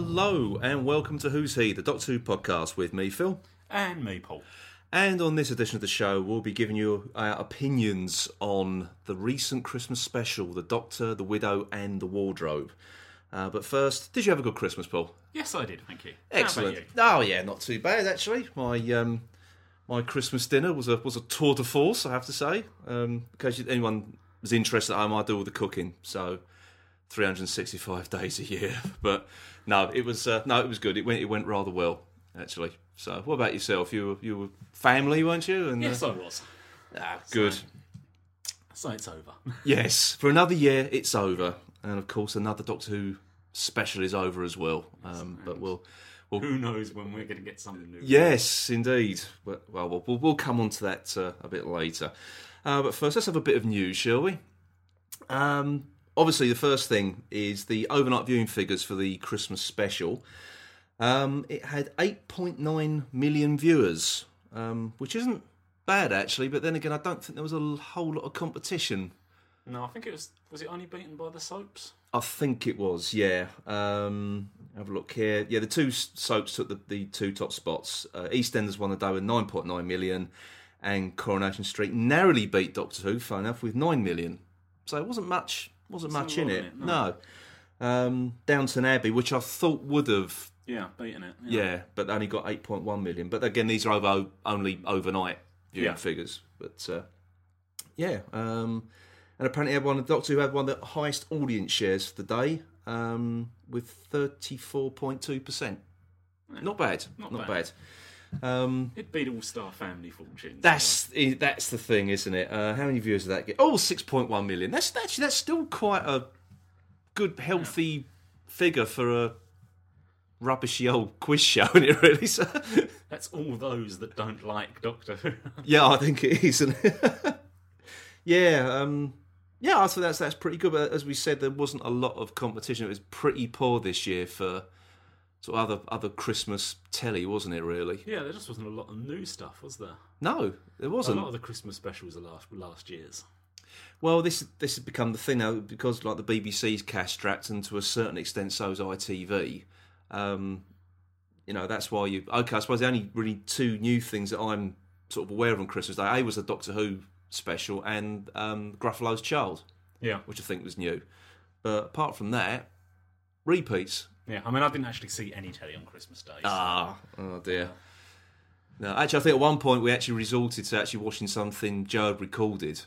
Hello and welcome to Who's He, the Doctor Who podcast with me, Phil. And me, Paul. And on this edition of the show, we'll be giving you our opinions on the recent Christmas special, The Doctor, the Widow, and the Wardrobe. Uh, but first, did you have a good Christmas, Paul? Yes, I did. Thank you. Excellent. How Oh yeah, not too bad actually. My um, my Christmas dinner was a was a tour de force, I have to say. Um, in case anyone was interested I might do all the cooking, so 365 days a year. But no, it was uh, no, it was good. It went it went rather well actually. So, what about yourself? You were, you were family, weren't you? And? Yes, uh, I was. ah, good. So it's over. Yes, for another year, it's over, and of course, another Doctor Who special is over as well. Um, but we'll Who knows when we're going to get something new? Yes, indeed. Well, well, we'll, we'll come on to that uh, a bit later. Uh, but first, let's have a bit of news, shall we? Um, obviously, the first thing is the overnight viewing figures for the Christmas special. Um, it had 8.9 million viewers, um, which isn't bad actually. But then again, I don't think there was a whole lot of competition No, I think it was. Was it only beaten by the soaps? I think it was, yeah. Um, have a look here. Yeah, the two soaps took the, the two top spots. Uh, EastEnders won the day with 9.9 million, and Coronation Street narrowly beat Doctor Who, fun enough, with 9 million. So it wasn't much, wasn't much in it. it, no. Um, Downton Abbey, which I thought would have, Yeah, beaten it. yeah, but only got 8.1 million. But again, these are over, only overnight viewing Yeah. figures. But uh, yeah, um, and apparently had one. Doctor Who had one of the highest audience shares for the day, um, with thirty four point two percent. Not bad. Not, Not bad. Um, It beat All Star Family Fortunes. that's that's the thing, isn't it? Uh, how many viewers did that get? Oh, 6.1 million. That's actually that's still quite a good, healthy figure for a rubbishy old quiz show, isn't it? Really. So, That's all those that don't like Doctor Who. Yeah, I think it is. isn't it? yeah, um, yeah. I thought that's that's pretty good. But as we said, there wasn't a lot of competition. It was pretty poor this year for sort of other other Christmas telly, wasn't it? Really? yeah, there just wasn't a lot of new stuff, was there? No, there wasn't. A lot of the Christmas specials are last last year's. Well, this this has become the thing now because like the BBC's cash strapped, and to a certain extent, so is ITV. Um, you know, that's why you. Okay, I suppose the only really two new things that I'm sort of aware of on Christmas Day. A was the Doctor Who special and um, Gruffalo's Child. Yeah, which I think was new. But apart from that, repeats. Yeah. I mean, I didn't actually see any telly on Christmas Day. so- Ah, oh dear. No, actually, I think at one point we actually resorted to actually watching something Joe had recorded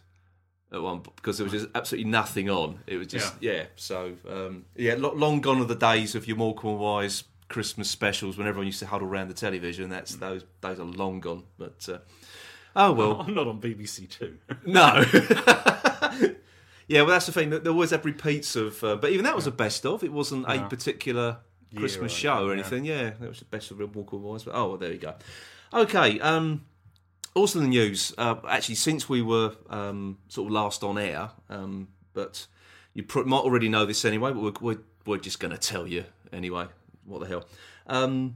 at one because there was just absolutely nothing on. It was just yeah. so um, yeah, lo- long gone are the days of your Morecambe and Wise Christmas specials when everyone used to huddle around the television. That's those those are long gone. But uh, oh well. I'm not on BBC Two. No. yeah, well, that's the thing. There always have repeats of, uh, but even that was a best of. It wasn't a particular Christmas show or anything, anything. Yeah, that was the best of Real Walker Wise. But oh, well, there you go. Okay. Um, also, in the news. Uh, actually, since we were um, sort of last on air, um, but you pr- might already know this anyway. But we're we're, we're just going to tell you anyway. What the hell? Um,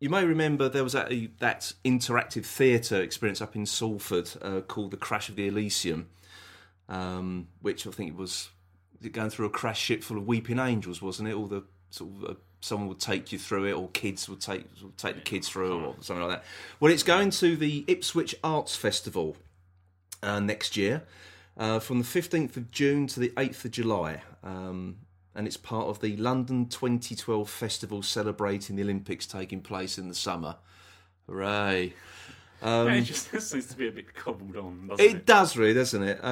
you may remember there was that, that interactive theatre experience up in Salford uh, called the Crash of the Elysium, um, which I think was, going through a crash ship full of weeping angels, wasn't it? All the sort of uh, someone would take you through it, or kids would take would take the kids through, or something like that. Well, it's going to the Ipswich Arts Festival uh, next year, uh, from the fifteenth of June to the eighth of July. Um, and it's part of the London 2012 festival celebrating the Olympics taking place in the summer. Hooray! Yeah, it just seems to be a bit cobbled on, doesn't It it? does really, doesn't it?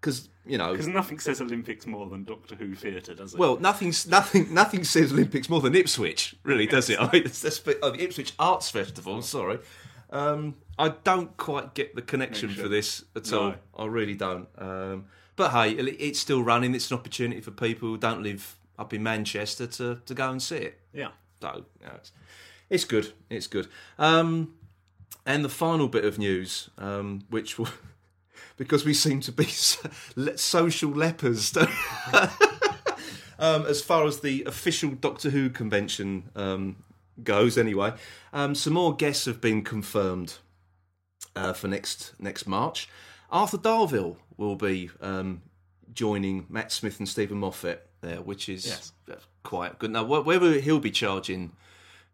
Because you know, Because nothing says Olympics more than Doctor Who theatre, does it? well, nothing's nothing nothing says Olympics more than Ipswich, really, does it? I mean, it's, oh, the Ipswich Arts Festival. Sorry, um, I don't quite get the connection for this at No. all. I really don't. Um, but hey, it's still running. It's an opportunity for people who don't live up in Manchester to to go and see it. yeah. So know, it's, it's good. It's good. Um, and the final bit of news, um, which will, because we seem to be so, le- social lepers, um, as far as the official Doctor Who convention um, goes, anyway, um, some more guests have been confirmed uh, for next next March. Arthur Darvill will be um, joining Matt Smith and Steven Moffat there, which is Yes. quite good. Now, whether he'll be charging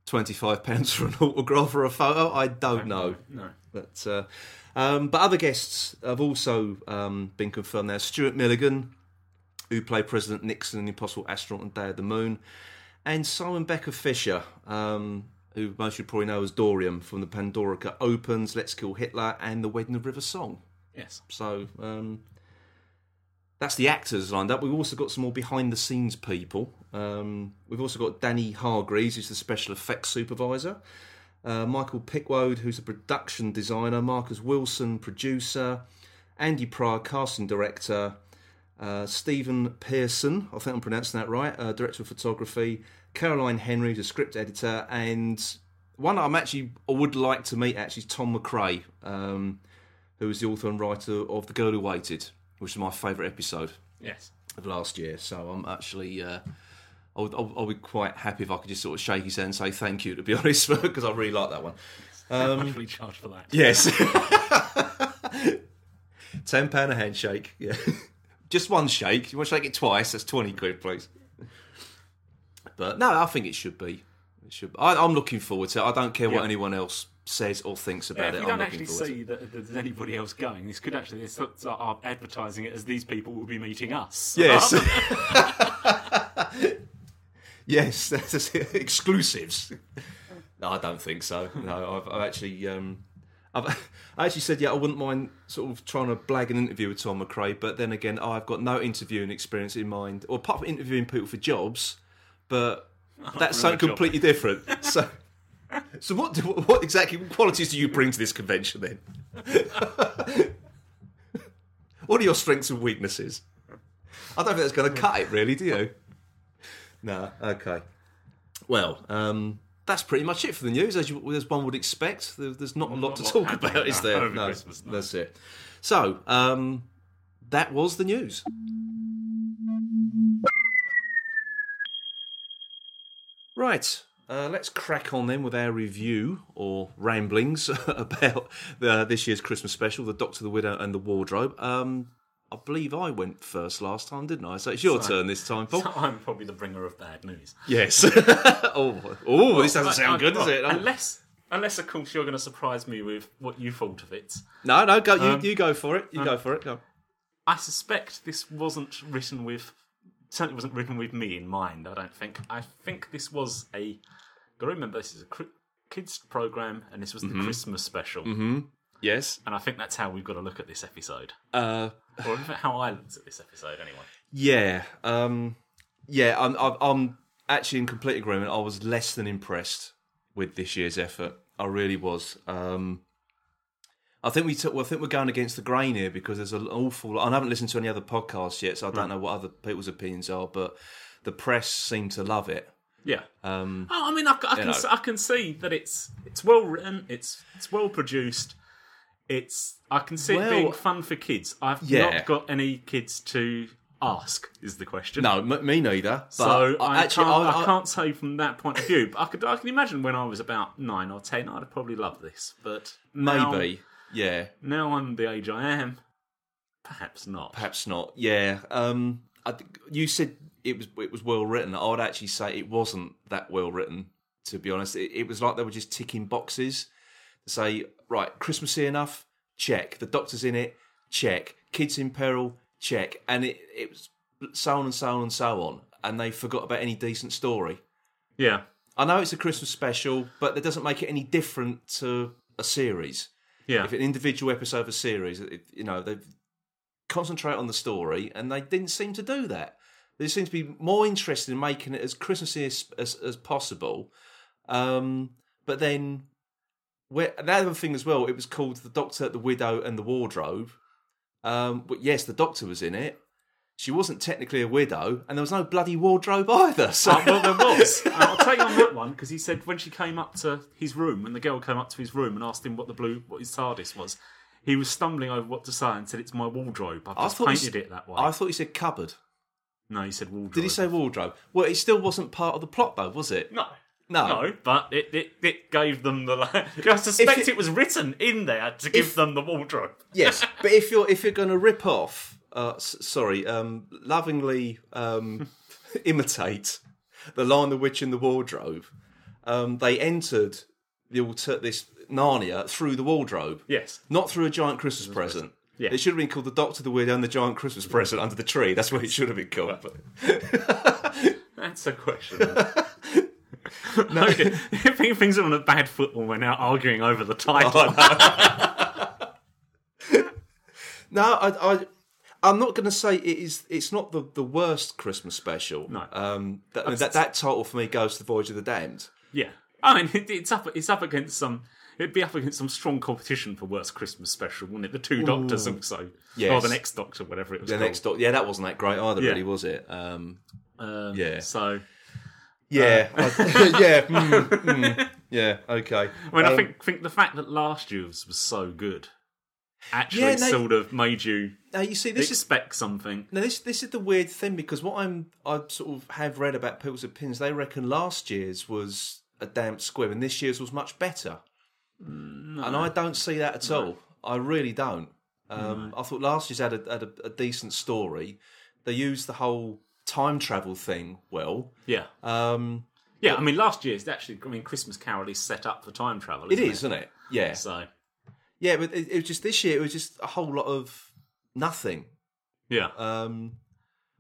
twenty five pounds for an autograph or a photo, I don't know. No. But uh, um, but other guests have also um, been confirmed there. Stuart Milligan, who played President Nixon in The Impossible Astronaut and Day of the Moon, and Simon Becker Fisher, um, who most of you probably know as Dorian from the Pandorica Opens, Let's Kill Hitler, and The Wedding of River Song. Yes. So um, that's the actors lined up. We've also got some more behind the scenes people. Um, we've also got Danny Hargreaves, who's the special effects supervisor. Uh, Michael Pickwoad, who's a production designer. Marcus Wilson, producer. Andy Pryor, casting director. Uh, Stephan Pehrsson, I think I'm pronouncing that right, uh, director of photography. Caroline Henry, the script editor, and one I'm actually I would like to meet actually is Tom MacRae, um, who is the author and writer of The Girl Who Waited, which is my favourite episode Yes. of last year. So I'm actually. I would, I'll, I'll be quite happy if I could just sort of shake his hand and say thank you, to be honest, because I really like that one. How much we charge for that? Yes. Ten pound a handshake. Yeah. Just one shake. You want to shake it twice? That's twenty quid, please. But no, I think it should be. It should. Be. I, I'm looking forward to it. I don't care what anyone else says or thinks Yeah, about if it. I'm don't looking actually forward to it. see that there's anybody else going, this could actually this sort of are advertising it as these people will be meeting us. Yes. Yes, that's exclusives. No, I don't think so. No, I've, I've actually, um, I've, I actually said, yeah, I wouldn't mind sort of trying to blag an interview with Tom MacRae, but then again, I've got no interviewing experience in mind, or apart from interviewing people for jobs, but that's something job. completely different. So, so what, do- what exactly qualities do you bring to this convention then? what are your strengths and weaknesses? I don't think that's going to cut it, really, do you? No, okay. Well, um, that's pretty much it for the news, as, you, as one would expect. There, there's not a lot to lot talk about, is there? no, Christmas, no. that's it. So, um, that was the news. Right, uh, let's crack on then with our review or ramblings about the, this year's Christmas special, The Doctor, the Widow, and the Wardrobe. Um, I believe I went first last time, didn't I? So it's your Sorry. turn this time, Paul. I'm probably the bringer of bad news. Yes. oh, oh, this doesn't Well, sound I- good, does it? Unless, unless of course you're going to surprise me with what you thought of it. No, no, go. You, Um, you go for it. You go for it. Go. I suspect this wasn't written with certainly wasn't written with me in mind. I don't think. I think this was a. Got to remember, this is a kids program, and this was the Mm-hmm. Christmas special. Yes. And I think that's how we've got to look at this episode, Uh, or how I looked at this episode, anyway. yeah. Um, yeah. I'm, I'm. Actually in complete agreement. I was less than impressed with this year's effort. I really was. Um, I think we took. Well, I think we're going against the grain here because there's an awful. I haven't listened to any other podcasts yet, so I don't know what other people's opinions are. But the press seem to love it. Yeah. Um, Oh, I mean, I, I can know. I can see that it's it's well written, it's it's well produced. It's I can see Well- it being fun for kids. I've Yeah. not got any kids to ask. Is the question? no, m- me neither. So I, actually, can't, I, I, I, can't say from that point of view. But I could I can imagine when I was about nine or ten, I'd have probably loved this. But now, maybe. Yeah. now I'm the age I am, perhaps not. Perhaps not. Yeah. Um, I, you said it was it was well written. I would actually say it wasn't that well written. To be honest, it, it was like they were just ticking boxes to say, right, Christmassy enough, check. The Doctor's in it, check. Kids in peril, check. And it it was so on and so on and so on. And they forgot about any decent story. Yeah, I know it's a Christmas special, but that doesn't make it any different to a series yeah, if an individual episode of a series, it, you know, they concentrate on the story, and they didn't seem to do that. They seem to be more interested in making it as Christmassy as, as, as possible. Um, but then, where, the other thing as well, it was called The Doctor, the Widow, and the Wardrobe. Um, but yes, the Doctor was in it. She wasn't technically a widow, and there was no bloody wardrobe either. So Uh, well, there was. And I'll take you on that one because he said when she came up to his room, when the girl came up to his room and asked him what the blue, what his TARDIS was, he was stumbling over what to say and said, "It's my wardrobe. I've I just thought he painted s- it that way." I thought he said cupboard. No, he said wardrobe. Did he say wardrobe? Well, it still wasn't part of the plot, though, was it? no? No. No, but it, it, it gave them the. I suspect it, it- was written in there to give If- them the wardrobe. Yes, but if you're if you're going to rip off, uh, s- sorry, um, lovingly um, imitate the Lion, the Witch, and the Wardrobe, um, they entered the alter- this Narnia through the wardrobe, Yes. not through a giant Christmas present. Yeah. It should have been called the Doctor, the Weirdo, and the Giant Christmas Present under the tree. That's what it should have been called. That's a question. No, things are on a bad foot when we're now arguing over the title. no, I, I, I'm not going to say it is. It's not the, the worst Christmas special. No. um, that, I mean, that that title for me goes to the Voyage of the Damned. yeah, I mean it, it's up. It's up against some. It'd be up against some strong competition for worst Christmas special, wouldn't it? The two Doctors also, Yes. or the next Doctor, whatever it was The called. next, doc- yeah, that wasn't that great either, Yeah. really, was it? Um, Um, Yeah. So, yeah, I- yeah, mm, mm, yeah. Okay. I mean, I Um, think think the fact that last year's was so good actually Yeah, no- sort of made you now you see this is expect something. Now this this is the weird thing because what I'm I sort of have read about people's opinions. They reckon last year's was a damp squib and this year's was much better. And I don't see that at all. I really don't. Um, I thought last year's had a, had a, a decent story. They used the whole time travel thing well. Yeah, Um, yeah. I mean, last year year's actually. I mean, Christmas Carol is set up for time travel. it Isn't is, isn't it? Yeah, So, yeah. But it, it was just this year. It was just a whole lot of nothing. yeah. Um,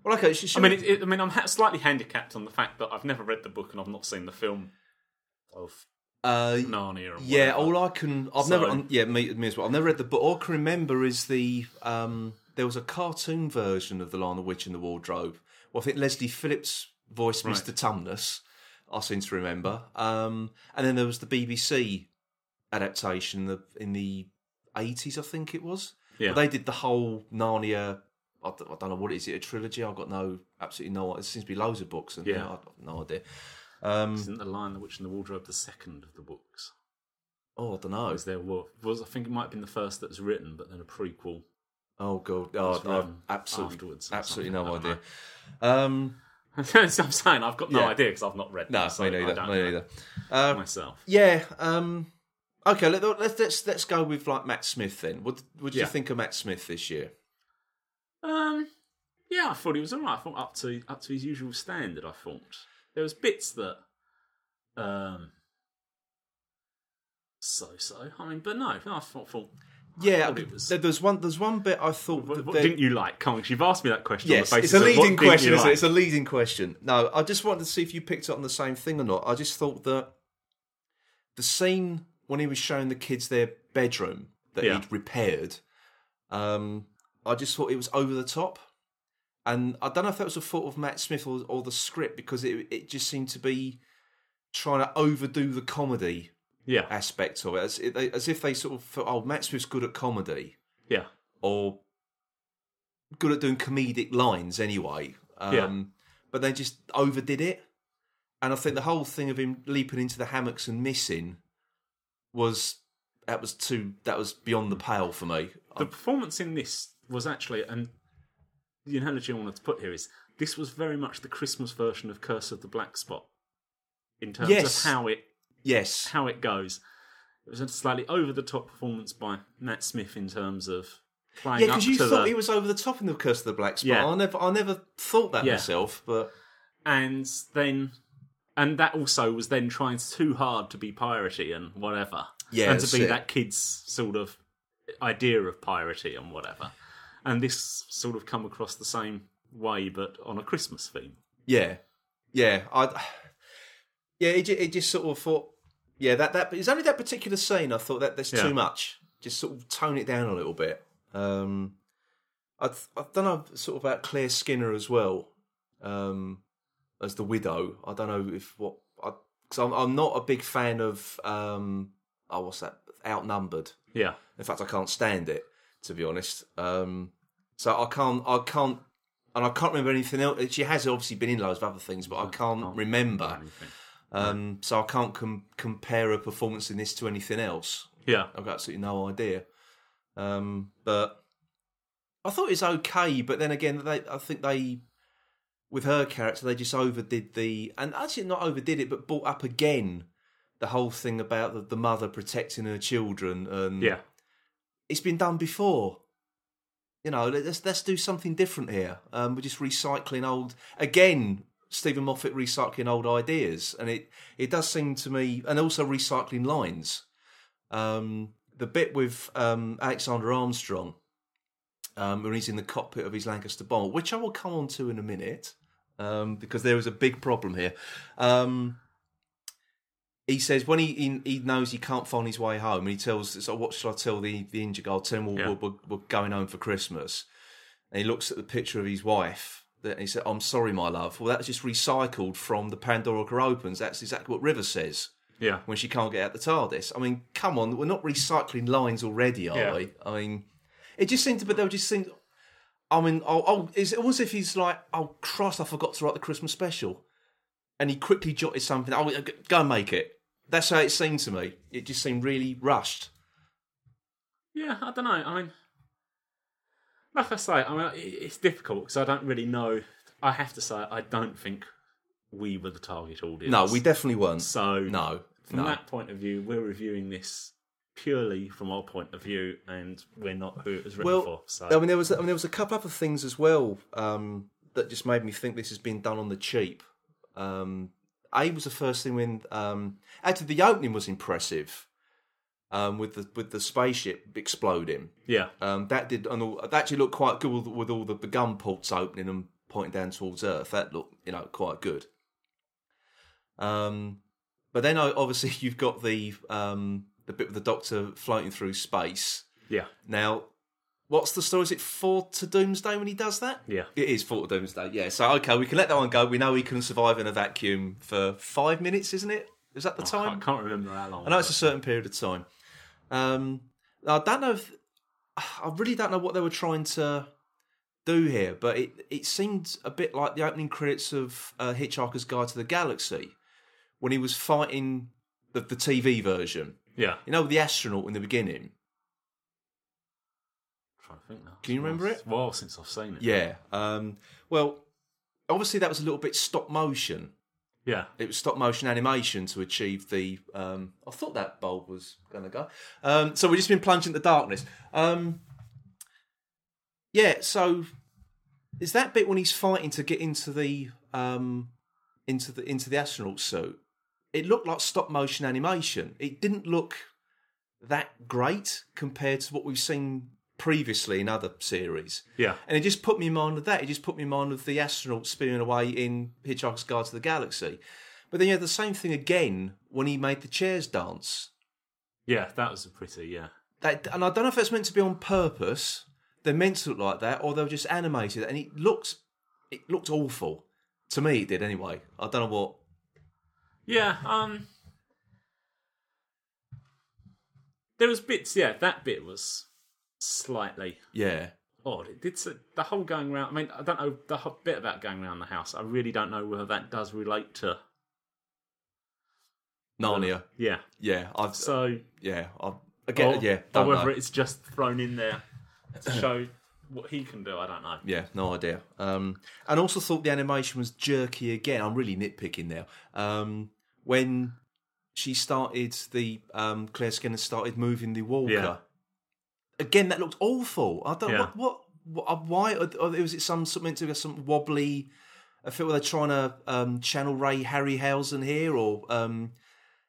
well, okay. Should, I mean, it, it, I mean, I'm ha- slightly handicapped on the fact that I've never read the book and I've not seen the film of uh, Narnia. Yeah, all I can I've So- never um, yeah me, me as well. I've never read the book. All I can remember is the um, there was a cartoon version of the Lion, the Witch, and the Wardrobe. Well, I think Leslie Phillips voiced Right. Mr. Tumnus. I seem to remember. Um, and then there was the BBC adaptation of, in the eighties, I think it was. Yeah. But they did the whole Narnia. I don't, I don't know what it is. Is it a trilogy? I've got no absolutely no. There seems to be loads of books, and Yeah. I've got no idea. Um, Isn't the Lion, the Witch, and the Wardrobe the second of the books? oh, I don't know. Was there was, was I think it might have been the first that was written, but then a prequel. Oh god, oh, I've absolutely, afterwards absolutely no idea. Um, I'm saying. I've got no Yeah. idea because I've not read. no, them, so me I neither. don't Me know neither. Uh, myself. yeah. Um, okay. Let, let's let's let's go with like Matt Smith then. What what did Yeah. you think of Matt Smith this year? Um, yeah, I thought he was alright. I thought up to up to his usual standard. I thought there was bits that, um, so so. I mean, but no, no I thought. thought Yeah, there's one there's one bit I thought. what, what didn't you like? Come on, you've asked me that question. Yes, on the basis it's a leading question, isn't it? It's a leading question. No, I just wanted to see if you picked up on the same thing or not. I just thought that the scene when he was showing the kids their bedroom that Yeah. he'd repaired, um, I just thought it was over the top. And I don't know if that was a fault of Matt Smith or, or the script because it it just seemed to be trying to overdo the comedy Yeah, aspect of it, as, as if they sort of thought, oh, Matt Smith's good at comedy yeah, or good at doing comedic lines anyway. Um, Yeah. But they just overdid it. And I think the whole thing of him leaping into the hammocks and missing was that was too that was beyond the pale for me. the performance in this was actually, and the analogy I wanted to put here is this was very much the Christmas version of Curse of the Black Spot in terms Yes. of how it yes, how it goes. It was a slightly over the top performance by Matt Smith in terms of playing yeah, because you thought the he was over the top in the Curse of the Black Spot. Yeah. I never, I never thought that Yeah. myself. But and then and that also was then trying too hard to be piratey and whatever. Yeah, and to be it. that kid's sort of idea of piratey and whatever. And this sort of come across the same way, but on a Christmas theme. Yeah, yeah, I, yeah, it, it just sort of thought, yeah, that that it's only that particular scene. I thought that that's Yeah. too much. Just sort of tone it down a little bit. Um, I I don't know sort of about Claire Skinner as well, um, as the widow. I don't know if what because I'm I'm not a big fan of um, oh what's that outnumbered. Yeah. In fact, I can't stand it to be honest. Um, so I can't, I can't, and I can't remember anything else. She has obviously been in loads of other things, but I can't remember. Anything. Um, so I can't com- compare a performance in this to anything else. Yeah. I've got absolutely no idea. Um, but I thought it was okay. But then again, they, I think they, with her character, they just overdid the, and actually not overdid it, but brought up again the whole thing about the, the mother protecting her children and Yeah. it's been done before. You know, let's let's do something different here. Um, we're just recycling old again Steven Moffat recycling old ideas, and it it does seem to me, and also recycling lines. Um, the bit with um, Alexander Armstrong um, when he's in the cockpit of his Lancaster bomber, which I will come on to in a minute, um, because there is a big problem here. Um, he says when he, he he knows he can't find his way home, and he tells, so "What should I tell the the injured? I'll tell him we're, Yeah. we're, we're going home for Christmas." And he looks at the picture of his wife, and he said, "I'm sorry, my love." Well, that's just recycled from the Pandorica Opens. That's exactly what River says Yeah. when she can't get out the TARDIS. I mean, come on, we're not recycling lines already, are Yeah. we? I mean, it just seemed to, but they were just seemed. I mean, oh, oh it's almost if he's like, oh Christ, I forgot to write the Christmas special, and he quickly jotted something. Oh, go and make it. That's how it seemed to me. It just seemed really rushed. Yeah, I don't know. I mean, like I say, I mean, it's difficult because I don't really know. I have to say, I don't think we were the target audience. No, we definitely weren't. So No, from no. that point of view, we're reviewing this purely from our point of view, and we're not who it was written Well, for. So I mean, there was I mean, there was a couple other things as well um, that just made me think this has been done on the cheap. Um, a was the first thing when um, actually the opening was impressive um, with the with the spaceship exploding. yeah, Um, that did and all, that actually looked quite good with, with all the, the gun ports opening and pointing down towards Earth. That looked you know quite good. Um, but then obviously you've got the um, the bit with the Doctor floating through space. yeah, Now, what's the story? Is it four to Doomsday when he does that? yeah. It is four to Doomsday. Yeah. So okay, we can let that one go. We know he can survive in a vacuum for five minutes, isn't it? Is that the I time? can't, can't remember how long. I know it's a certain period of time. Um, I don't know if I really don't know what they were trying to do here, but it it seemed a bit like the opening credits of uh, Hitchhiker's Guide to the Galaxy when he was fighting the, the TV version. yeah. You know, the astronaut in the beginning. trying to think now. Can you remember it? Well, since I've seen it. Yeah. Um, well, obviously that was a little bit stop motion. Yeah, It was stop motion animation to achieve the. Um, I thought that bulb was going to go. Um, so we've just been plunged into darkness. Um, yeah. So is that bit when he's fighting to get into the um, into the into the astronaut suit? It looked like stop motion animation. It didn't look that great compared to what we've seen previously in other series. yeah, And it just put me in mind of that. It just put me in mind of the astronaut spinning away in Hitchhiker's Guide to the Galaxy. But then you had the same thing again when he made the chairs dance. yeah. That was a pretty yeah. That, and I don't know if that's meant to be on purpose. They're meant to look like that, or they were just animated. And it looks, it looked awful to me. It did anyway. I don't know what. Yeah, um There was bits, yeah, that bit was slightly Yeah, odd. It did the whole going around. I mean, I don't know the whole bit about going around the house. I really don't know whether that does relate to Narnia. yeah. Yeah, I've. So yeah, I've. Again, or, yeah, or whether know. it's just thrown in there to show what he can do. I don't know. Yeah, no idea. Um, and also thought the animation was jerky again. I'm really nitpicking now. Um, when she started the um, Claire Skinner started moving the walker. Yeah. Again, that looked awful. I don't Yeah. what what, what uh, why or, or was it some meant to be some wobbly? I feel like they're trying to um, channel Ray Harryhausen here or um,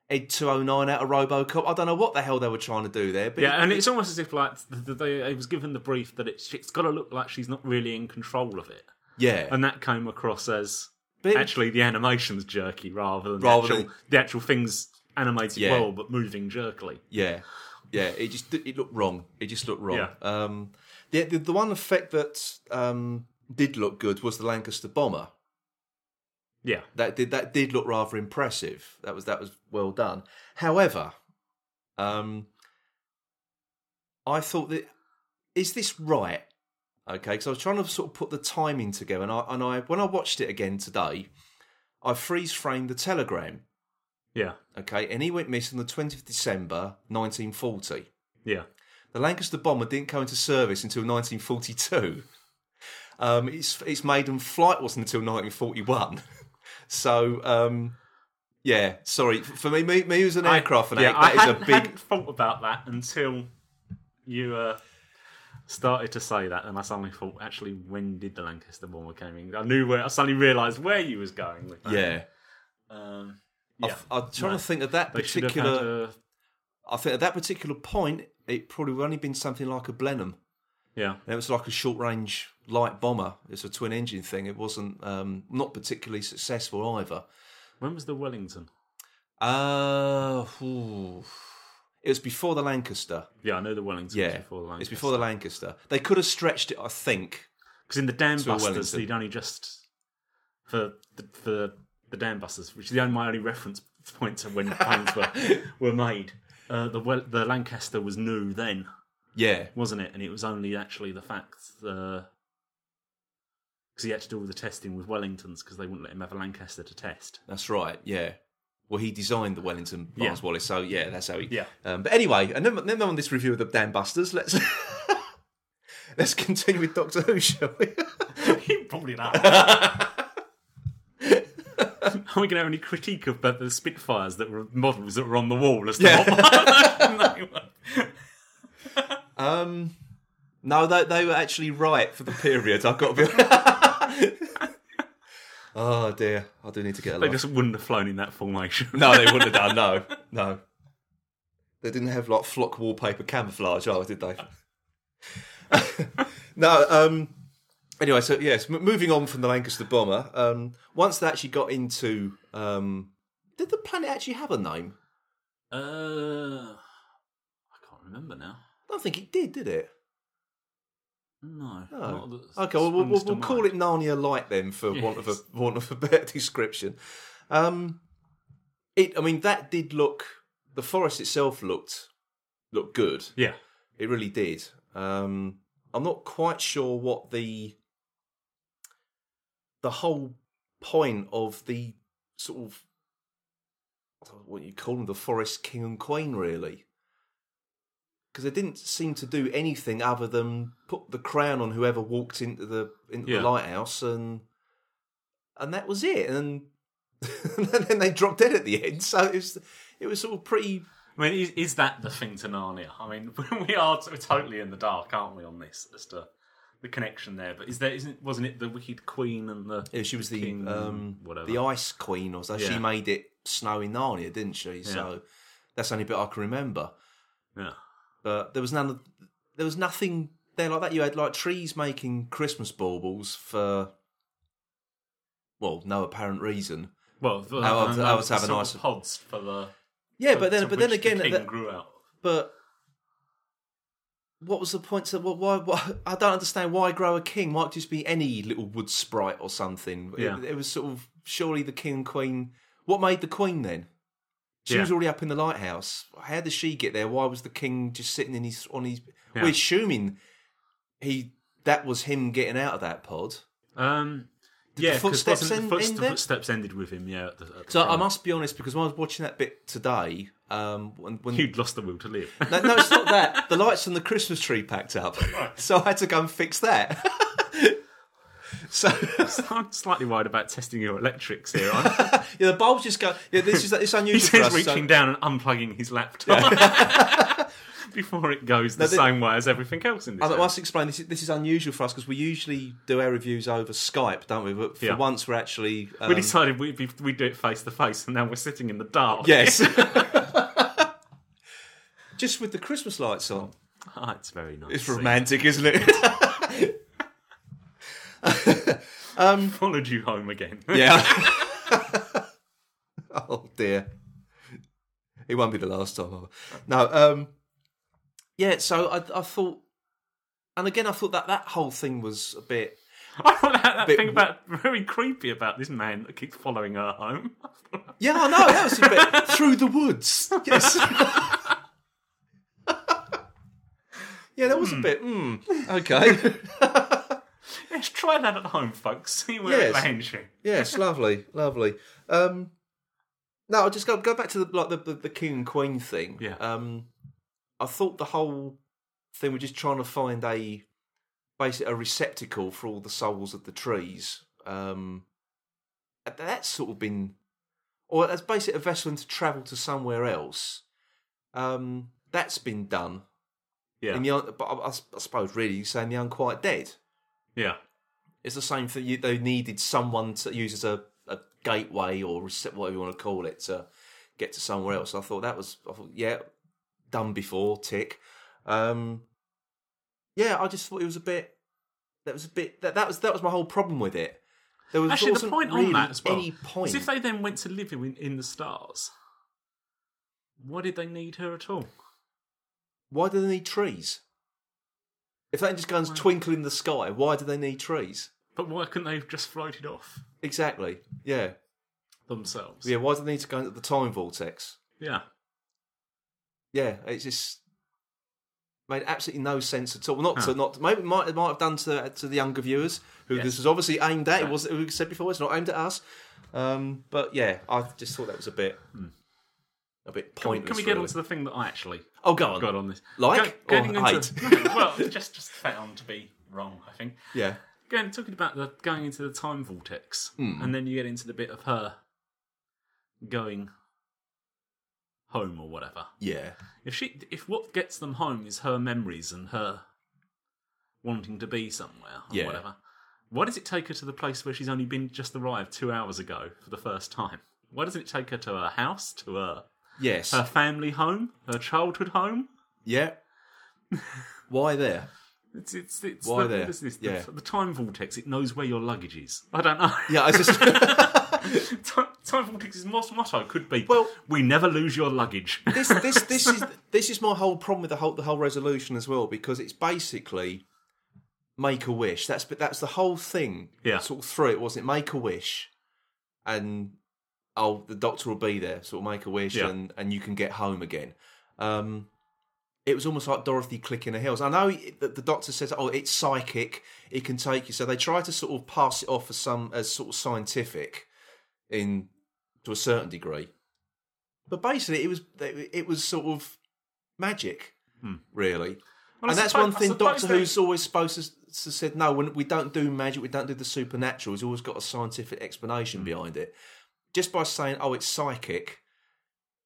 Ed 209 out of RoboCop. I don't know what the hell they were trying to do there. But Yeah, it- and it's almost as if like the, the, they, it was given the brief that it's it's got to look like she's not really in control of it, yeah, and that came across as But- actually the animation's jerky rather than Rather the, actual, than- the actual things animated Yeah. well but moving jerkily. Yeah, yeah. It just it looked wrong. It just looked wrong. Yeah. Um, the, the the one effect that um, did look good was the Lancaster bomber. Yeah, That did that did look rather impressive. That was that was well done. However, um, I thought that is this right? Okay, because I was trying to sort of put the timing together, and I and I when I watched it again today, I freeze framed the telegram. Yeah, Okay, and he went missing the twentieth of December, nineteen forty. yeah, The Lancaster bomber didn't go into service until 1942. Um, its its maiden flight wasn't until 1941. so um, yeah, sorry for me. Me, me as an aircraft yeah. fanatic, I that is hadn't, a big. hadn't thought about that until you uh, started to say that, and I suddenly thought, actually, when did the Lancaster bomber came in? I knew where. I suddenly realised where you was going with that. Yeah. Um, I- yeah. I'm trying No. to think of that They particular. a, I think at that particular point, it probably would only been something like a Blenheim. yeah. And it was like a short range light bomber. It's a twin engine thing. It wasn't um, not particularly successful either. When was the Wellington? Uh, ooh. it was before the Lancaster. Yeah, I know the Wellington Yeah, was before the Lancaster. it's before the Lancaster. They could have stretched it, I think. Because in the Dam Busters, they'd only just for the, for the Dam Busters, which is the only my only reference point to when planes were were made. Uh, the well, the Lancaster was new then, Yeah, wasn't it? And it was only actually the fact that because he had to do all the testing with Wellingtons because they wouldn't let him have a Lancaster to test. that's right. Yeah. Well, he designed the Wellington Yeah. Wallis, so yeah, that's how he. Yeah. Um, but anyway, and then, then on this review of the Dam Busters, let's let's continue with Doctor Who, shall we? Probably not. Are we going to have any critique of the, the Spitfires that were models that were on the wall as to Yeah. what? Um, no, they they were actually right for the period. I've got to be. oh dear, I do need to get a They life. just wouldn't have flown in that formation. No, they wouldn't have done. No, no. They didn't have like flock wallpaper camouflage, oh, did they? no. Um. Anyway, so yes, m- moving on from the Lancaster bomber. Um. Once they actually got into um. Did the planet actually have a name? Uh, I can't remember now. I don't think it did. Did it? No. No. not that. Okay, well, we'll, we'll, springs to we'll call mind. it Narnia Light then, for want of a Yes. want of a better description. Um, it. I mean, that did look. The forest itself looked looked good. Yeah. It really did. Um, I'm not quite sure what the the whole point of the sort of I don't know what you call them, the forest king and queen, really, because they didn't seem to do anything other than put the crown on whoever walked into the into Yeah. the lighthouse, and and that was it. And and then they dropped dead at the end. So it was it was sort of pretty I mean, is, is that the thing to Narnia? I mean, we are t- totally in the dark, aren't we, on this as to the connection there? But is there isn't wasn't it the Wicked Queen and the Yeah, she was the King, um, whatever. the Ice Queen, or so. She made it snow in Narnia, didn't she? So that's the only bit I can remember. yeah But there was none. Of, there was nothing there like that. You had like trees making Christmas baubles for, well, no apparent reason. well the, I was- the- I was having nice- pods for the Yeah, for- but then, but then the again, king that- grew out. but what was the point? To, why, why? I don't understand why grow a king. Why just be any little wood sprite or something? It- It, was sort of surely the king and queen. What made the queen then? She Yeah. was already up in the lighthouse. How did she get there? Why was the king just sitting in his on his? Yeah. We're assuming he that was him getting out of that pod. Um, Did yeah, the footsteps end- the, foot- end the footsteps ended with him. Yeah, at the, at So I must be honest because when I was watching that bit today, um, when, when You'd lost the will to live. No, no, it's not that. The lights on the Christmas tree packed up, so I had to go and fix that. so I'm slightly worried about testing your electrics here. Yeah, the bulbs just go. Yeah, this is it's unusual says reaching so, down and unplugging his laptop before it goes the No, same way as everything else in this. I must explain this. Is, this is unusual for us because we usually do our reviews over Skype, don't we? But for Yeah. once, we're actually um, we decided we'd we'd do it face to face, and now we're sitting in the dark. yes, just with the Christmas lights on. Ah, it's very nice. It's See, romantic, isn't it? Followed you home again. Yeah. oh dear. It won't be the last time. No. Um. Yeah. So I, I thought, and again, I thought that that whole thing was a bit. I thought that, that Bit- thing about very creepy about this man that keeps following her home. Yeah, I know that was a bit through the woods. Yes. yeah, that was a bit. Mm, okay. Let's try that at home, folks. See where it Yes. lands you. yes, lovely, lovely. Um, no, I'll just go go back to the like the, the, the king and queen thing. Yeah. Um, I thought the whole thing was just trying to find a basically a receptacle for all the souls of the trees. Um, that's sort of been, or as basically a vessel to travel to somewhere else. Um, that's been done. Yeah. In the, un- but I suppose really you're saying the unquiet dead. yeah, It's the same thing. You, they needed someone to use as a, a gateway or whatever you want to call it to get to somewhere else. I thought that was, I thought, yeah, done before. Tick. Um, yeah, I just thought it was a bit. That was a bit. That, that was that was my whole problem with it. There was Actually, the point really on that as well any point. is if they then went to live in, in the stars, why did they need her at all? Why do they need trees? If they just go and twinkle in the sky, why do they need trees? But why couldn't they have just floated off Exactly. Yeah. themselves? Yeah. Why do they need to go into the time vortex? Yeah. Yeah. It's just made absolutely no sense at all. Not to not maybe it might it might have done to to the younger viewers who Yes. this is obviously aimed at. It was we said before it's not aimed at us. Um, but yeah, I just thought that was a bit a bit Hmm. Can we, can we get really. on to the thing that I actually oh, go on. got on this? Like Go- or getting into, well, just just found to be wrong. I think. Yeah. Going talking about the going into the time vortex, Hmm. and then you get into the bit of her going home or whatever. Yeah. If she, if what gets them home is her memories and her wanting to be somewhere or Yeah. whatever, why does it take her to the place where she's only been just arrived two hours ago for the first time? Why doesn't it take her to her house, to her Yes. her family home, her childhood home? yeah. Why there? It's it's it's Why the, there? this- Yeah. the, the time vortex. It knows where your luggage is. I don't know. Yeah, I just time, time vortex's most motto could be: Well- we never lose your luggage. this this this is this is my whole problem with the whole the whole resolution as well because it's basically make a wish. That's but that's the whole thing. Yeah. sort of through it wasn't it? Make a wish, and oh, the doctor will be there. Sort of make a wish, Yeah. and and you can get home again. Um, it was almost like Dorothy clicking the heels. I know that the doctor says, "Oh, it's psychic; it can take you." So they try to sort of pass it off as some as sort of scientific, in to a certain degree. But basically, it was it was sort of magic, really. Hmm. Well, I and that's suppose- one thing Doctor they- Who's always supposed to, to said. No, when we don't do magic, we don't do the supernatural. He's always got a scientific explanation Hmm. behind it. Just by saying, "Oh, it's psychic,"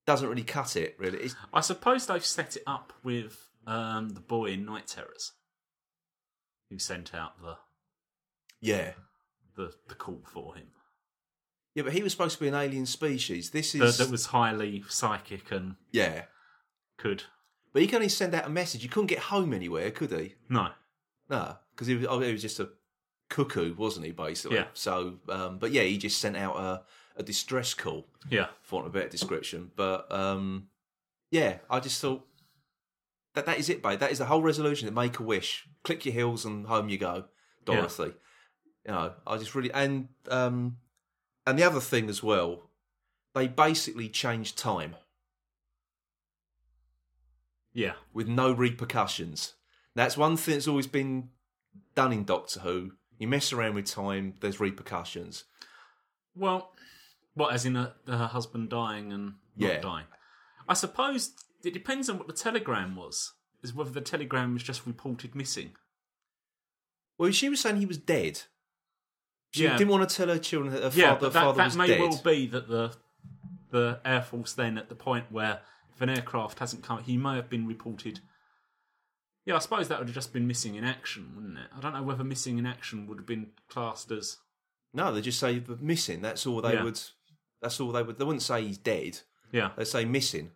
doesn't really cut it. Really, it's, I suppose they've set it up with um, the boy in Night Terrors, who sent out the yeah, the, the call for him. Yeah. But he was supposed to be an alien species. This That, is that was highly psychic and yeah. could But he can only send out a message. He couldn't get home anywhere, could he? no. No, because he was, oh, he was just a cuckoo, wasn't he? Basically. Yeah. So, um, but yeah, he just sent out a, a distress call, Yeah, for want of a better description. But um, yeah, I just thought that that is it, babe. That is the whole resolution. To make a wish, click your heels, and home you go, Dorothy. You know, I just really and um, and the other thing as well, they basically changed time yeah, with no repercussions. That's one thing that's always been done in Doctor Who. You mess around with time, there's repercussions. Well, what as in a, her husband dying and not Yeah. dying? I suppose it depends on what the telegram was. Is whether the telegram was just reported missing. Well, she was saying he was dead. She Yeah. didn't want to tell her children that her yeah, father, that, father that was may dead. well be that the the air force then at the point where if an aircraft hasn't come, he may have been reported. Yeah, I suppose that would have just been missing in action, wouldn't it? I don't know whether missing in action would have been classed as No, they just say missing. That's all they Yeah. would. That's all they would. They wouldn't say he's dead. yeah, They say missing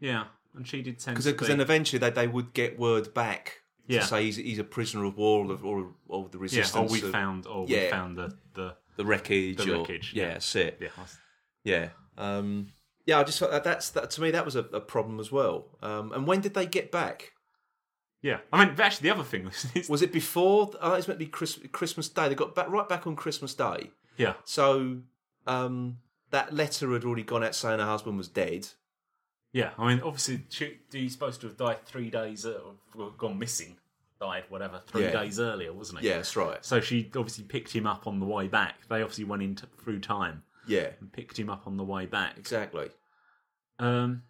yeah. And she did tend because because be. then eventually they, they would get word back Yeah. to say he's, he's a prisoner of war or, or, the yeah, resistance. or we of found, or we found the the the wreckage. the or- wreckage, Yeah, yeah. that's it. yeah. Yeah. Um, yeah, I just thought that that's that to me that was a, a problem as well. Um, and when did they get back? Yeah, I mean, actually, the other thing was, Was it before? Oh, it's meant to be Chris, Christmas Day. They got back right back on Christmas Day. yeah, So um, that letter had already gone out saying her husband was dead. Yeah. I mean, obviously, she, he's supposed to have died three days, uh, or gone missing, died whatever, three Yeah. days earlier, wasn't he? Yeah, that's right. So she obviously picked him up on the way back. They obviously went in t- through time Yeah, and picked him up on the way back. exactly. Um,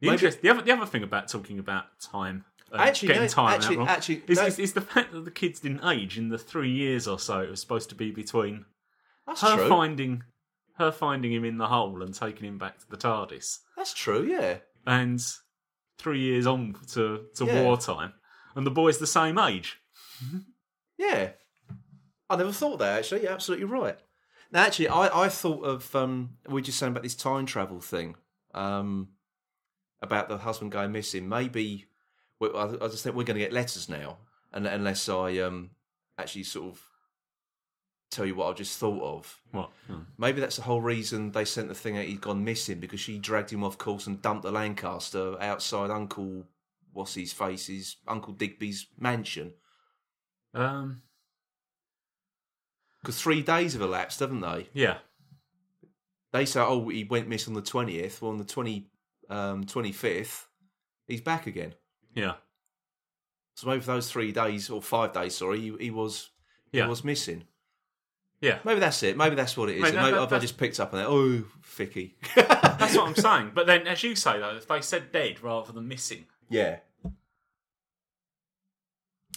the, Maybe- interest, the other the other thing about talking about time, uh, Actually, getting no, time actually- out wrong, actually, is, no. is, is the fact that the kids didn't age in the three years or so it was supposed to be between That's her true. finding her finding him in the hole and taking him back to the TARDIS, That's true. Yeah. and three years on to, to Yeah. wartime, and the boy's the same age. Yeah. I never thought that actually. You're absolutely right. Now, actually, I, I thought of um, we were just saying about this time travel thing, um, about the husband going missing. Maybe I, I just think we're going to get letters now, and unless I um, actually sort of tell you what I just thought of. What? Maybe that's the whole reason they sent the thing out he'd gone missing because she dragged him off course and dumped the Lancaster outside Uncle what's his face's Uncle Digby's mansion. Um, Because three days have elapsed, haven't they? yeah, They say, oh, he went missing on the 20th. Well, on the 20, um, 25th, he's back again. yeah, So maybe for those three days, or five days, sorry, he, he was Yeah. he was missing. Yeah. Maybe that's it. Maybe that's what it is. That- maybe that- I've I just picked up on that. Oh, Ficky. That's what I'm saying. But then, as you say though, if they said dead rather than missing, yeah.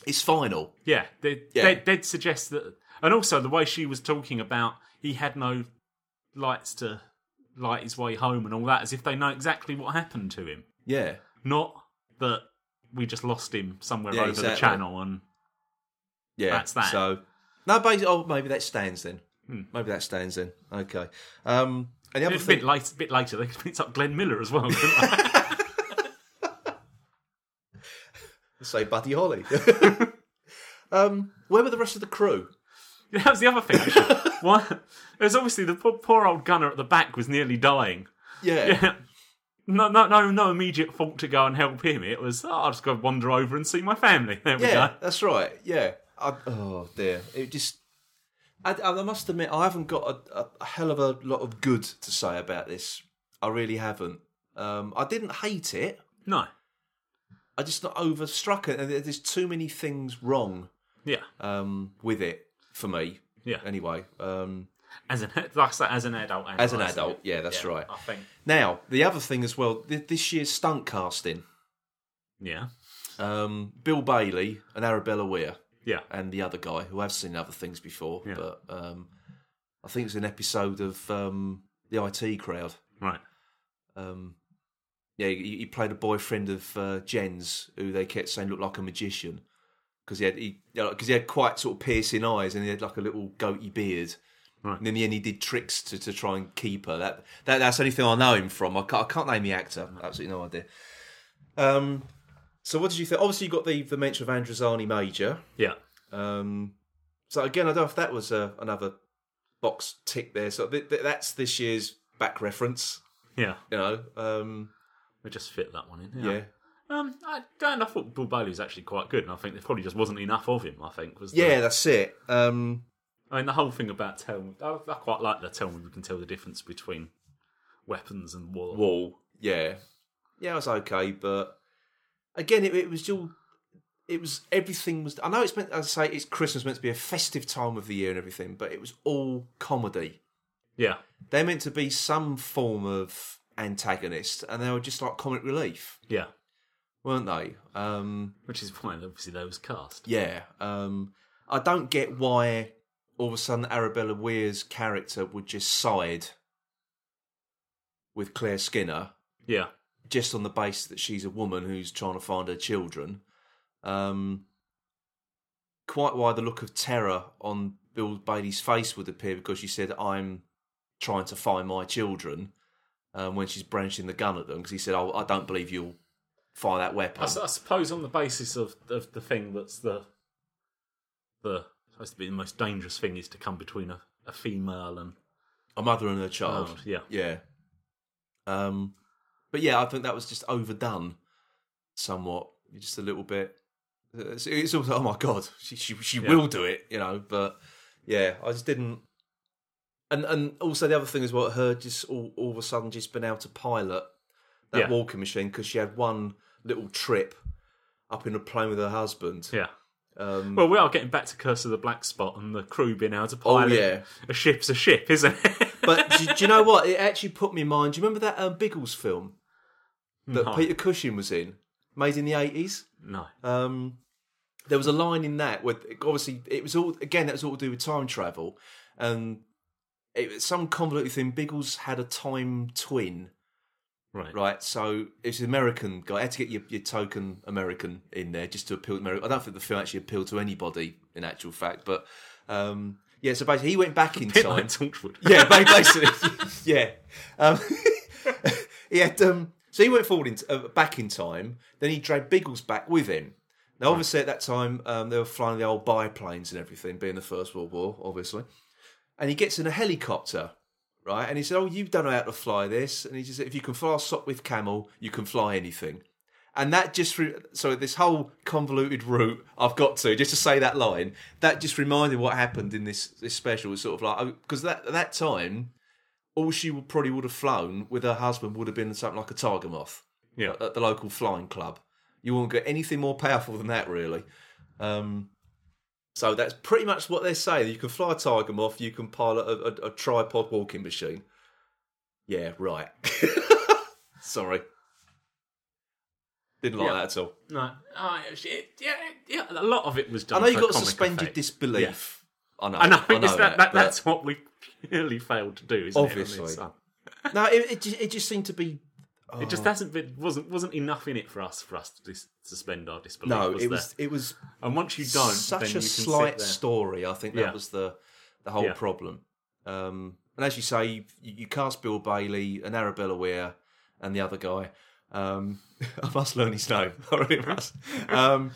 It's final. yeah, they Yeah. they they'd suggest that. And also the way she was talking about he had no lights to light his way home and all that, as if they know exactly what happened to him, Yeah. not that we just lost him somewhere Yeah, over the channel and Yeah. That's that. So, no, basically, oh, maybe that stands then. Hmm. Maybe that stands then. Okay. Um, and the other a thing. bit later, bit later they picked up Glenn Miller as well. Say Buddy Holly. um, where were the rest of the crew? that was the other thing. Actually. One, there's obviously the poor, poor old gunner at the back was nearly dying. Yeah. Yeah. No, no, no, no immediate fault to go and help him. It was, oh, I'll just go wander over and see my family. There we Yeah, go. that's right. Yeah. I, oh dear. It just. I, I must admit, I haven't got a, a, hell of a lot of good to say about this. I really haven't. Um, I didn't hate it. No. I just not overstruck it, and there's too many things wrong Yeah. um, with it for me. Yeah. Anyway, um, As an, say, as an adult. as an adult, yeah, that's right. I think. Now the other thing as well, th- this year's stunt casting, Yeah. um, Bill Bailey and Arabella Weir. Yeah. and the other guy who I've seen other things before, Yeah. but um, I think it was an episode of um, the IT crowd. Right. Um, yeah, he, he played a boyfriend of uh, Jen's, who they kept saying looked like a magician because he had he because he had quite sort of piercing eyes and he had like a little goatee beard. Right. And in the end, he did tricks to, to try and keep her. That, that that's the only thing I know him from. I can't, I can't name the actor. Absolutely no idea. Um, so what did you think? Obviously, you got the the mention of Androzani Major. Yeah. Um, so again, I don't know if that was uh, another box tick there. So th- th- that's this year's back reference. Yeah. You know, um, We just fit that one in. yeah. Yeah. Um, I, and I thought Bill Bailey was actually quite good, and I think there probably just wasn't enough of him. I think was the, yeah, that's it. Um, I mean, the whole thing about tell me, I, I quite like the tell me we can tell the difference between weapons and war. Wall, yeah, yeah, it was okay, but again, it, it was all. It was everything was. I know it's meant. As I say, it's Christmas meant to be a festive time of the year and everything, but it was all comedy. Yeah, They're meant to be some form of antagonist, and they were just like comic relief, yeah. weren't they? Um, Which is why obviously they was cast. Yeah. Um, I don't get why all of a sudden Arabella Weir's character would just side with Claire Skinner Yeah, just on the basis that she's a woman who's trying to find her children. Um, quite why the look of terror on Bill Bailey's face would appear because she said, I'm trying to find my children um, when she's branching the gun at them because he said, oh, I don't believe you'll fire that weapon. I suppose on the basis of, of the thing that's the the supposed to be the most dangerous thing is to come between a, a female and a mother and her child. child. Yeah, Yeah. Um, but yeah, I think that was just overdone somewhat. Just a little bit. It's, it's also, oh my god, she she, she Yeah. will do it, you know. But yeah, I just didn't. And and also the other thing is what her just all, all of a sudden just been able to pilot that Yeah. walking machine because she had one little trip up in a plane with her husband. yeah. Um, Well, we are getting back to Curse of the Black Spot and the crew being able to pilot. oh yeah, a ship's a ship, isn't it? But do, do you know what? It actually put me in mind. Do you remember that um, Biggles film that No. Peter Cushing was in, made in the eighties? no. Um, there was a line in that where obviously it was all again that was all to do with time travel, and it was some convoluted thing. Biggles had a time twin Right. right? So it's an American guy. I had to get your, your token American in there just to appeal to America. I don't think the film actually appealed to anybody in actual fact, but um, yeah. So basically, he went back in time. like Torchwood. yeah, basically, yeah. Um, he had um, so he went forward in, uh, back in time. Then he dragged Biggles back with him. Now, obviously, at that time, um, they were flying the old biplanes and everything, being the First World War, obviously. And he gets in a helicopter, right? And he said, "Oh, you don't know how to fly this." And he just said, "If you can fly a Sopwith Camel, you can fly anything." And that just re- so this whole convoluted route I've got to just to say that line that just reminded what happened in this this special was sort of like because that at that time all she would probably would have flown with her husband would have been something like a tiger moth Yeah. at the local flying club. You won't get anything more powerful than that, really. Um, so that's pretty much what they're saying. You can fly a tiger moth. You can pilot a, a, a tripod walking machine. Yeah, right. Sorry, didn't like Yeah. that at all. No, oh, it, yeah, yeah. A lot of it was done. I know you for got comic suspended effect. disbelief. I know. I know, it's that, that, but- that's what we purely failed to do, isn't Obviously. it? on this? Uh, no. It, it, just, it just seemed to be. It just hasn't been wasn't wasn't enough in it for us for us to dis- suspend our disbelief. No, was it there? was. It was And once you don't, then such you a can slight sit there. story. I think that Yeah. was the the whole Yeah. problem. Um, and as you say, you, you cast Bill Bailey and Arabella Weir and the other guy. Um, I must learn his name. I really must. Um,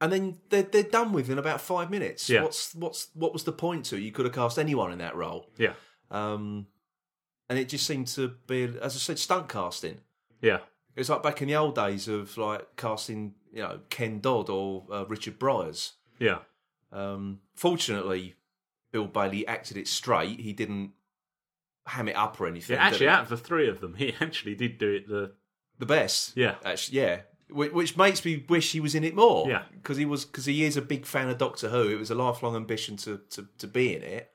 and then they're they're done with in about five minutes. Yeah. What's what's what was the point to? You could have cast anyone in that role. Yeah, Um, and it just seemed to be, as I said, stunt casting. yeah, It was like back in the old days of like casting, you know, Ken Dodd or uh, Richard Briers. yeah. Um, fortunately, Bill Bailey acted it straight. He didn't ham it up or anything. Yeah, actually, out of the three of them, he actually did do it. The the best. Yeah. actually, yeah. Which, which makes me wish he was in it more. Yeah. because he was because he is a big fan of Doctor Who. It was a lifelong ambition to to, to be in it.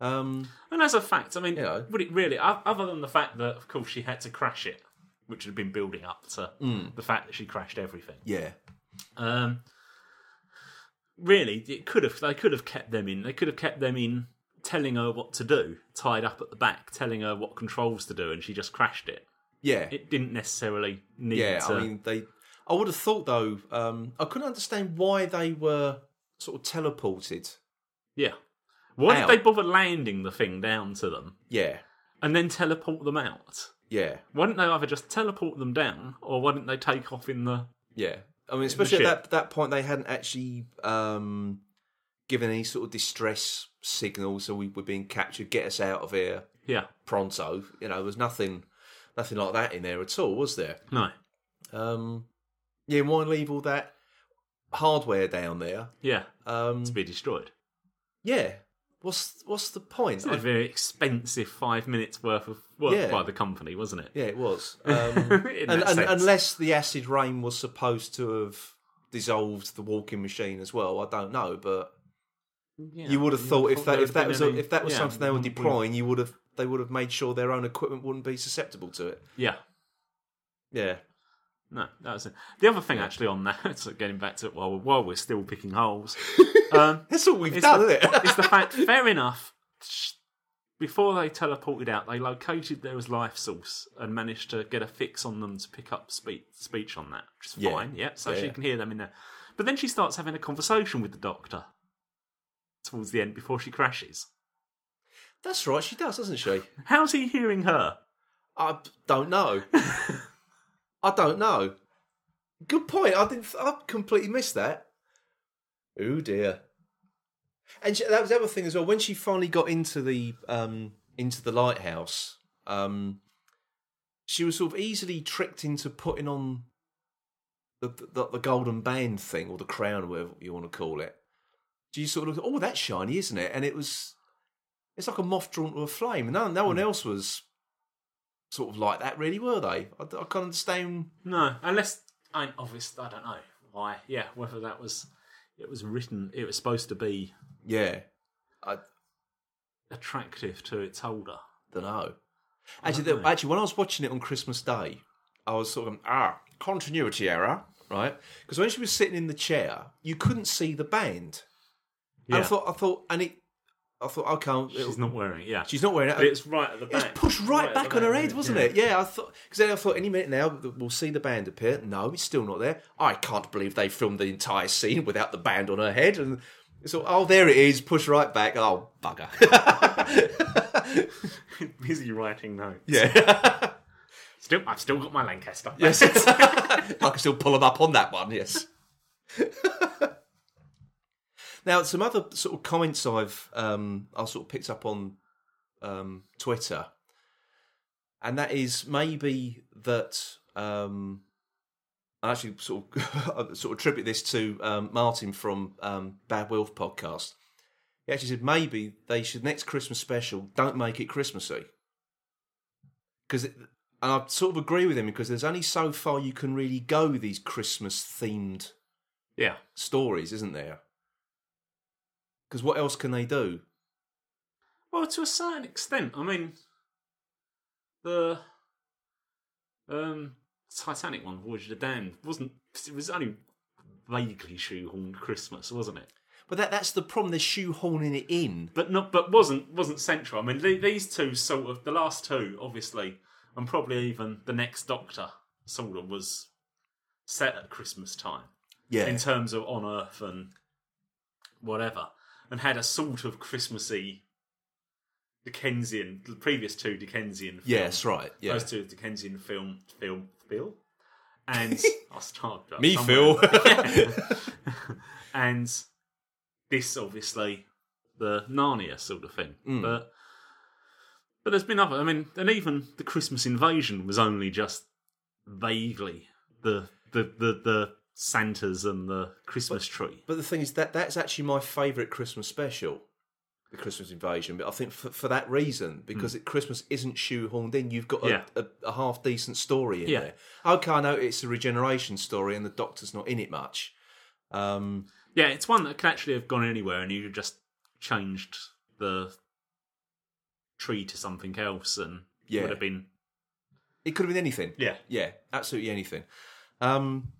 Um, and as a fact, I mean, You know. would it really? Other than the fact that, of course, she had to crash it, which had been building up to Mm. the fact that she crashed everything. yeah, Um, really, it could have. They could have kept them in. They could have kept them in, telling her what to do, tied up at the back, telling her what controls to do, and she just crashed it. yeah, It didn't necessarily need yeah. to. I mean, they. I would have thought though. Um, I couldn't understand why they were sort of teleported. yeah. Why Out. did they bother landing the thing down to them Yeah, and then teleport them out? yeah. Why didn't they either just teleport them down, or why didn't they take off in the? Yeah, I mean, especially at that that point, they hadn't actually um, given any sort of distress signal, so we were being captured. Get us out of here Yeah, pronto. You know, there was nothing, nothing like that in there at all, was there? no, Um, yeah, why leave all that hardware down there? yeah, Um, to be destroyed. yeah, what's what's the point? It's a very expensive five minutes worth of work Yeah. by the company, wasn't it? yeah, it was. Um, and, and, unless the acid rain was supposed to have dissolved the walking machine as well, I don't know, but. Yeah, you would have thought if that if that was been a, if that was yeah, something they were we- we- deploying, you would have they would have made sure their own equipment wouldn't be susceptible to it. Yeah, Yeah, no, that was it. The other thing actually on that, so getting back to it while while we're still picking holes, um, that's all we've done, the, isn't it? it's the fact. Fair enough. Before they teleported out, they located there as life source and managed to get a fix on them to pick up speech speech on that, which is fine. Yeah, so she can hear them in there. But then she starts having a conversation with the doctor towards the end before she crashes. That's right, she does, doesn't she? How's he hearing her? I don't know. I don't know. Good point. I didn't. I completely missed that. Oh dear. And she, that was the other thing as well. When she finally got into the um, into the lighthouse, um, she was sort of easily tricked into putting on the, the the golden band thing or the crown, or whatever you want to call it. She sort of, look, oh, that's shiny, isn't it? And it was, it's like a moth drawn to a flame. No, no one else was sort of like that, really, were they? I, I can't understand. No, unless I obviously I don't know why. Yeah, whether that was it was written. It was supposed to be Yeah, I attractive to its holder. don't know. Actually, don't the- know. actually, when I was watching it on Christmas Day, I was sort of ah continuity error, right? Because when she was sitting in the chair, you couldn't see the band. And I thought, I thought, and it I thought, okay, it'll- She's not wearing it. Yeah, she's not wearing it. but it's right at the It was back. pushed right, at back on her head, wasn't yeah. it? Yeah, I thought because then I thought any minute now we'll see the band appear. No, it's still not there. I can't believe they filmed the entire scene without the band on her head. And so, oh, there it is. Push right back. Oh, bugger. Busy writing notes. yeah. Still, I've still got my Lancaster. yes. I can still pull them up on that one. Yes. Now, some other sort of comments I've um, I sort of picked up on um, Twitter, and that is maybe that um, I actually sort of sort of attribute this to um, Martin from um, Bad Wolf podcast. He actually said maybe they should next Christmas special don't make it Christmassy because and I sort of agree with him because there's only so far you can really go with these Christmas themed yeah. stories, isn't there? Because what else can they do? Well, to a certain extent. I mean, the um, Titanic one, Voyage of the Damned, wasn't. It was only vaguely shoehorned Christmas, wasn't it? But that that's the problem. They're shoehorning it in. But not. But wasn't wasn't central. I mean, the- these two sort of the last two, obviously, and probably even the next Doctor, sort of was set at Christmas time. Yeah, in terms of on Earth and whatever, and had a sort of Christmassy Dickensian. The previous two Dickensian. Films, that's right. Yeah, Those two Dickensian film, film, Phil, and I'll start me, somewhere. Phil. and this obviously the Narnia sort of thing, Mm. but. But there's been other. I mean, and even the Christmas invasion was only just vaguely the the the, the Santas and the Christmas tree. but the thing is that that's actually my favourite Christmas special, the Christmas Invasion. But I think for, for that reason, because it, Christmas isn't shoehorned in, you've got a, Hmm. Yeah. a, a half decent story in Yeah. there. Okay, I know it's a regeneration story, and the Doctor's not in it much. Um, Yeah, it's one that could actually have gone anywhere, and you just changed the tree to something else, and Yeah. would have been it could have been anything. yeah. Yeah, absolutely anything. Um,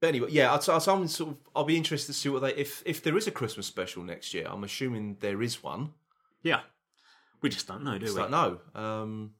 but anyway, yeah, I'll, I'll, I'm sort of, I'll be interested to see what they if if there is a Christmas special next year. I'm assuming there is one. Yeah, we just don't know, do Just we? don't know. Um,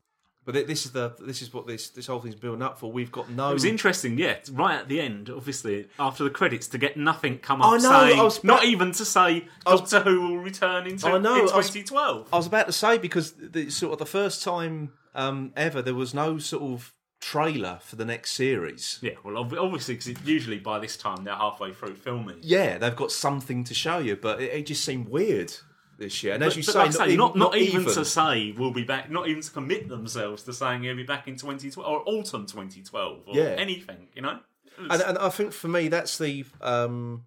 but thi- this is the this is what this this whole thing's building up for. We've got no. It was interesting, yeah. Right at the end, obviously, after the credits, to get nothing come I up know, saying, I was not even to say was- Doctor Who will return into, I know, in I was- 2012. I was about to say because the sort of the first time um, ever there was no sort of trailer for the next series. Yeah, well, obviously, because usually by this time they're halfway through filming. Yeah, they've got something to show you, but it, it just seemed weird this year. And as you say, like not, say, even, not, not even even to say we'll be back, not even to commit themselves to saying he'll be back in 2012 or autumn 2012 or Yeah. anything, you know? Was- and, and I think for me that's the um,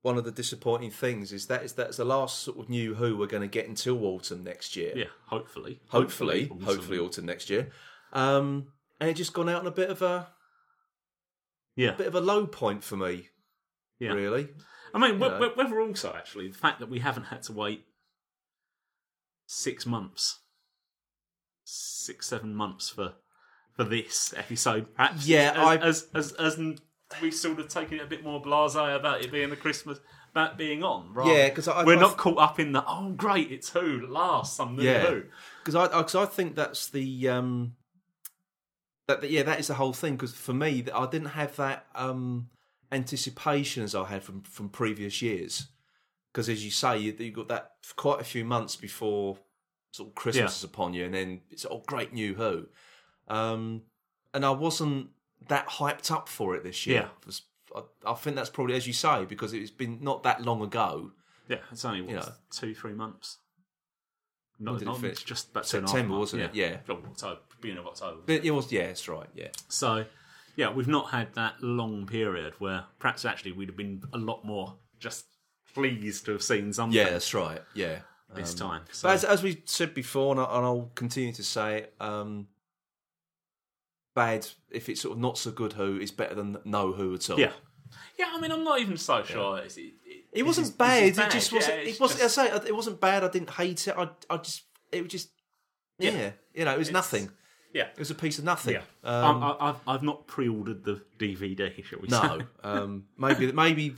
one of the disappointing things is that is that's the last sort of new Who we're going to get until autumn next year. yeah, hopefully. hopefully, autumn. hopefully autumn next year. Um, and it just gone out on a bit of a Yeah. bit of a low point for me. Yeah. Really, I mean, know. wh- whether also, actually, the fact that we haven't had to wait six months, six, seven months for for this episode, perhaps. Yeah, as, I- as, as, as, we've sort of taken it a bit more blasé about it being the Christmas, about being on. Rather. Yeah, 'cause I- we're I- not caught up in the, oh, great, it's Who, last, some new Yeah. Who. because I because I think that's the um, that yeah that is the whole thing. Because for me, I didn't have that um, anticipation as I had from from previous years. Because as you say, you, you got that for quite a few months before sort of Christmas Yeah. is upon you, and then it's all great new Who. Um, and I wasn't that hyped up for it this year. Yeah. I, I think that's probably as you say because it's been not that long ago. Yeah, it's only, what, You know. two, three months. Not, not just about two and a half September, wasn't it? Yeah. Oh, October, beginning of October. But it was yeah, that's right. Yeah, So, yeah, we've not had that long period where perhaps actually we'd have been a lot more just pleased to have seen something yeah, that's right. Yeah. this Um, time. So, But as, as we said before, and, I, and I'll continue to say it, um, bad if it's sort of not so good Who is better than no Who at all. yeah, yeah. I mean, I'm not even so sure. It's, it, it, It wasn't is- bad. this is It just wasn't. Yeah, it wasn't. just- I say it wasn't bad. I didn't hate it. I. I just. It was just. Yeah. Yeah. You know, it was It's- nothing. Yeah, It was a piece of nothing. yeah. Um, I, I've I've not pre-ordered the DVD. Shall we no. say? um, maybe. Maybe.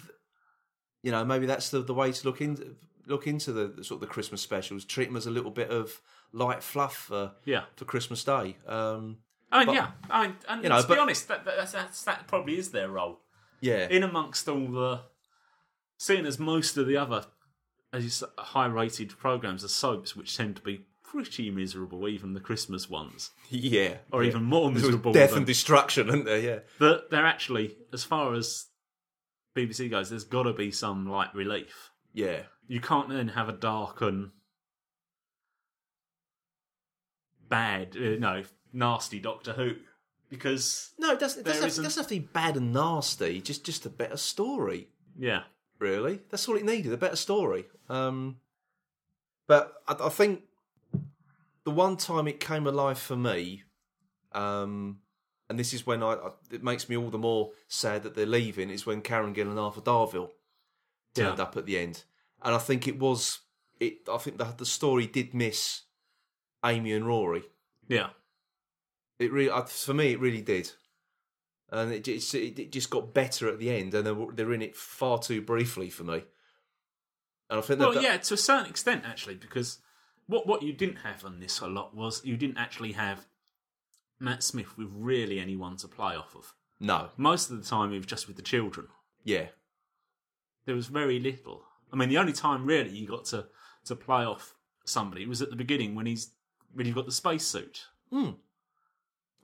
You know. Maybe that's the the way to look in. look into the, sort of the Christmas specials. Treat them as a little bit of light fluff for Yeah. for Christmas Day. Um, I mean, But- yeah. I mean, and You know, let's but- be honest, that, that, that's, that probably is their role. yeah, In amongst all the. Seeing as most of the other as you say, high-rated programs are soaps, which tend to be pretty miserable, even the Christmas ones, yeah, or yeah. even more miserable. death than- and destruction, isn't there? Yeah, that they're actually, as far as BBC goes, there's got to be some light relief. yeah, You can't then have a dark and bad, uh, no, nasty Doctor Who because No, it doesn't. Doesn't, have, it doesn't have to be bad and nasty. Just just a better story. yeah, Really, that's all it needed. A better story. Um, but I, I think the one time it came alive for me, um, and this is when I, I it makes me all the more sad that they're leaving. Is when Karen Gill and Arthur Darvill turned Yeah. up at the end, and I think it was it. I think the the story did miss Amy and Rory. yeah, It really, I- for me, it really did, and it just it, it just got better at the end, and they're, they're in it far too briefly for me. And I think that, well, that- yeah, to a certain extent actually, because what what you didn't have on this a lot was you didn't actually have Matt Smith with really anyone to play off of. no, Most of the time, it was just with the children. yeah, There was very little. I mean, the only time really you got to to play off somebody was at the beginning when he's when you've got the spacesuit. Hmm.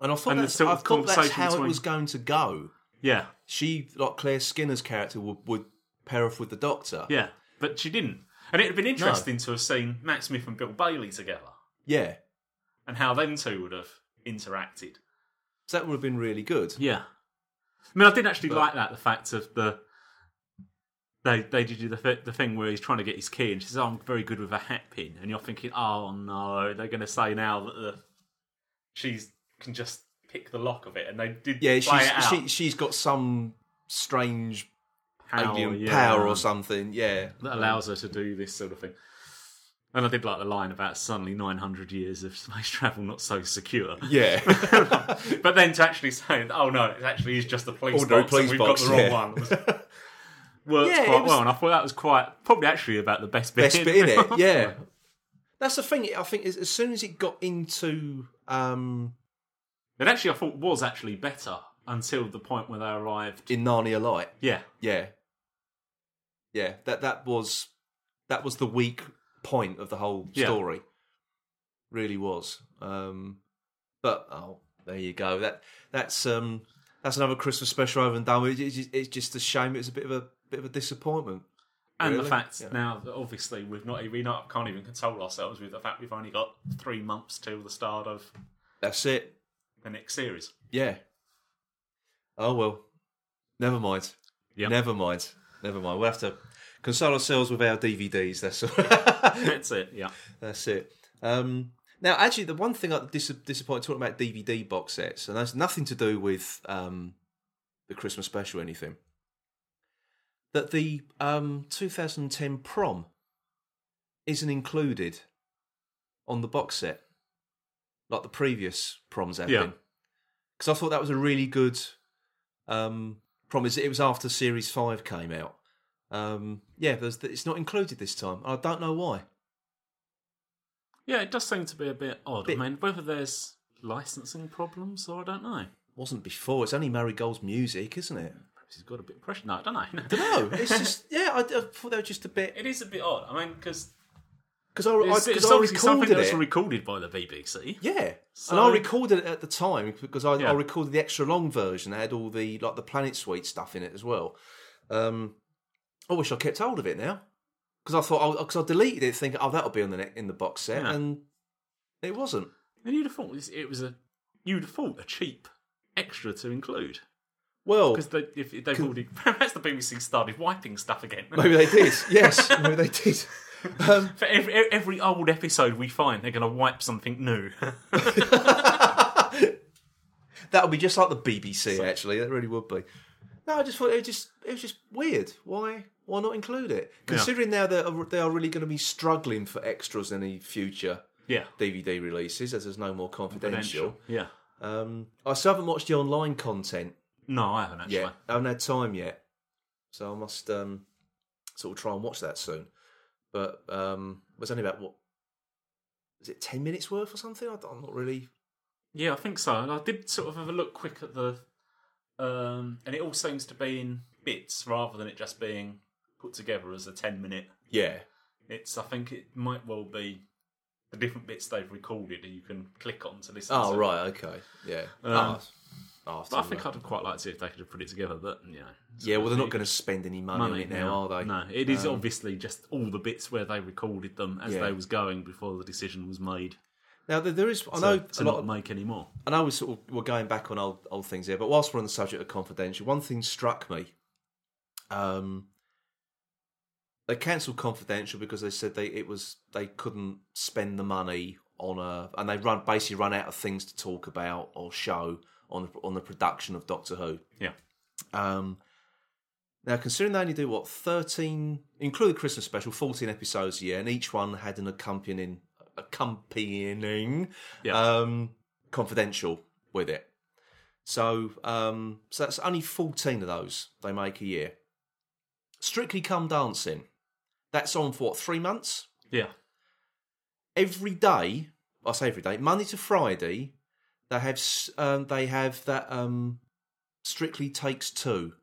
and I thought And that's, sort I thought that's how it was going to go. Yeah, She, like Claire Skinner's character, would, would pair off with the Doctor. yeah, but she didn't. And it'd been interesting to have seen Matt Smith and Bill Bailey together yeah. and how them two would have interacted. So that would have been really good. Yeah, I mean, I did actually like that the fact of the they they did do the the thing where he's trying to get his key and she says, oh, "I'm very good with a hat pin," and you're thinking, "Oh no, they're going to say now that the she's can just pick the lock of it," and they did Yeah, she's she, she's got some strange How, alien yeah, power or something. Yeah, that allows her to do this sort of thing. And I did like the line about suddenly 900 years of space travel not so secure. Yeah, but then to actually say, oh no, it actually is just a police Ordinary box, police we've box, got the wrong yeah. one. was- Worked Yeah, quite was- well, and I thought that was quite probably actually about the best bit. best bit in it. Yeah, that's the thing. I think is as soon as it got into um, It actually, I thought was actually better until the point where they arrived. in Narnia Light, Yeah, yeah, yeah, that that was that was the weak point of the whole Yeah. story. Really was. Um, but oh, there you go. That that's um that's another Christmas special over and done with. It's just, it's just a shame. It was a bit of a bit of a disappointment. and Really? the fact Yeah. now that obviously we've not we not can't even console ourselves with the fact we've only got three months till the start of That's it. the next series. Yeah. Oh well. Never mind. Yep. Never mind. Never mind. We'll have to console ourselves with our DVDs. That's all. That's it. Yeah. That's it. Um, now, actually, the one thing I'm dis- disappointed talking about DVD box sets, and that's nothing to do with um, the Christmas special or anything, that the um, 2010 prom isn't included on the box set like the previous proms have Yeah. been. Because I thought that was a really good um, prom. It was after Series 5 came out. Um, yeah, there's, it's not included this time. I don't know why. Yeah, it does seem to be a bit odd. Bit- I mean, whether there's licensing problems or I don't know. It wasn't before. It's only Murray Gold's music, isn't it? Perhaps he's got a bit of pressure. No, I don't know. No, it's just yeah. I, I thought they were just a bit It is a bit odd. I mean, because because I, I, it's, 'cause it's I something recorded it. recorded by the BBC. yeah, and I recorded it at the time because I, Yeah. I recorded the extra long version. That had all the like the Planet Suite stuff in it as well. Um, I wish I kept hold of it now because I thought because I, deleted it thinking oh that'll be on the ne- in the box set Yeah. and it wasn't. And you'd have thought it was a you'd have thought a cheap extra to include Well, because they, if if they've already perhaps the BBC started wiping stuff again. maybe they did. yes, maybe they did. Um, For every, every old episode we find, they're going to wipe something new. That would be just like the BBC. Actually, that really would be. No, I just thought it was just it was just weird. Why why not include it? Considering now that they are really going to be struggling for extras in the future yeah, DVD releases, as there's no more confidential. Yeah. Um, I still haven't watched the online content No, I haven't actually. yet. I haven't had time yet, so I must um, sort of try and watch that soon. But um, it was only about what is it ten minutes worth or something? I, I'm not really. Yeah, I think so. And I did sort of have a look quick at the, um, and it all seems to be in bits rather than it just being put together as a ten minute. Yeah, It's I think it might well be the different bits they've recorded and you can click on to listen. Oh to. right, okay, yeah. Um, Ah, ah, But I think I'd quite like to see if they could have put it together. But you know, yeah. Well, they're not going to spend any money, on it now, are they? No, it is Um, obviously just all the bits where they recorded them as Yeah. they was going before the decision was made. Now there- there is. I To, know to a lot not of- make any more. I know we're sort of we're going back on old old things here, but whilst we're on the subject of confidential, one thing struck me. Um, they cancelled confidential because they said they it was they couldn't spend the money on a and they run basically run out of things to talk about or show on the, on the production of Doctor Who. Yeah. Um, now, considering they only do what thirteen, including Christmas special, fourteen episodes a year, and each one had an accompanying accompanying Yeah. um, confidential with it. So, um, so that's only fourteen of those they make a year. Strictly Come Dancing, that's on for what three months? Yeah. every day. I say every day, Monday to Friday. They have um, they have that um, Strictly Takes Two,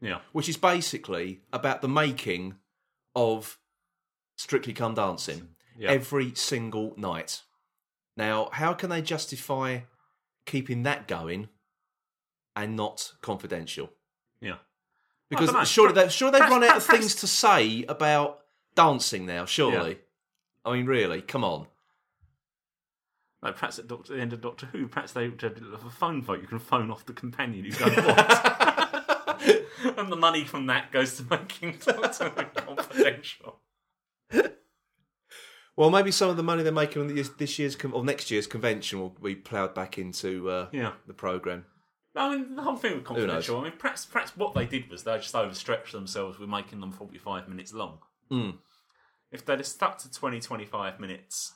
Yeah. which is basically about the making of Strictly Come Dancing Yeah. every single night. Now, how can they justify keeping that going and not confidential? Yeah. Because surely they sure they've run out of things to say about dancing now. Surely, I mean, really, come on. Like perhaps at Doctor, the end of Doctor Who, perhaps they would have a phone vote. You can phone off the companion who's going what, and the money from that goes to making Doctor Who confidential. Well, maybe some of the money they're making on this, this year's con- or next year's convention will be ploughed back into uh, Yeah. the program. I mean, the whole thing with knows? confidential. I mean, perhaps perhaps what they did was they just overstretched themselves with making them forty-five minutes long. Mm. If they'd have stuck to 20, 25 minutes,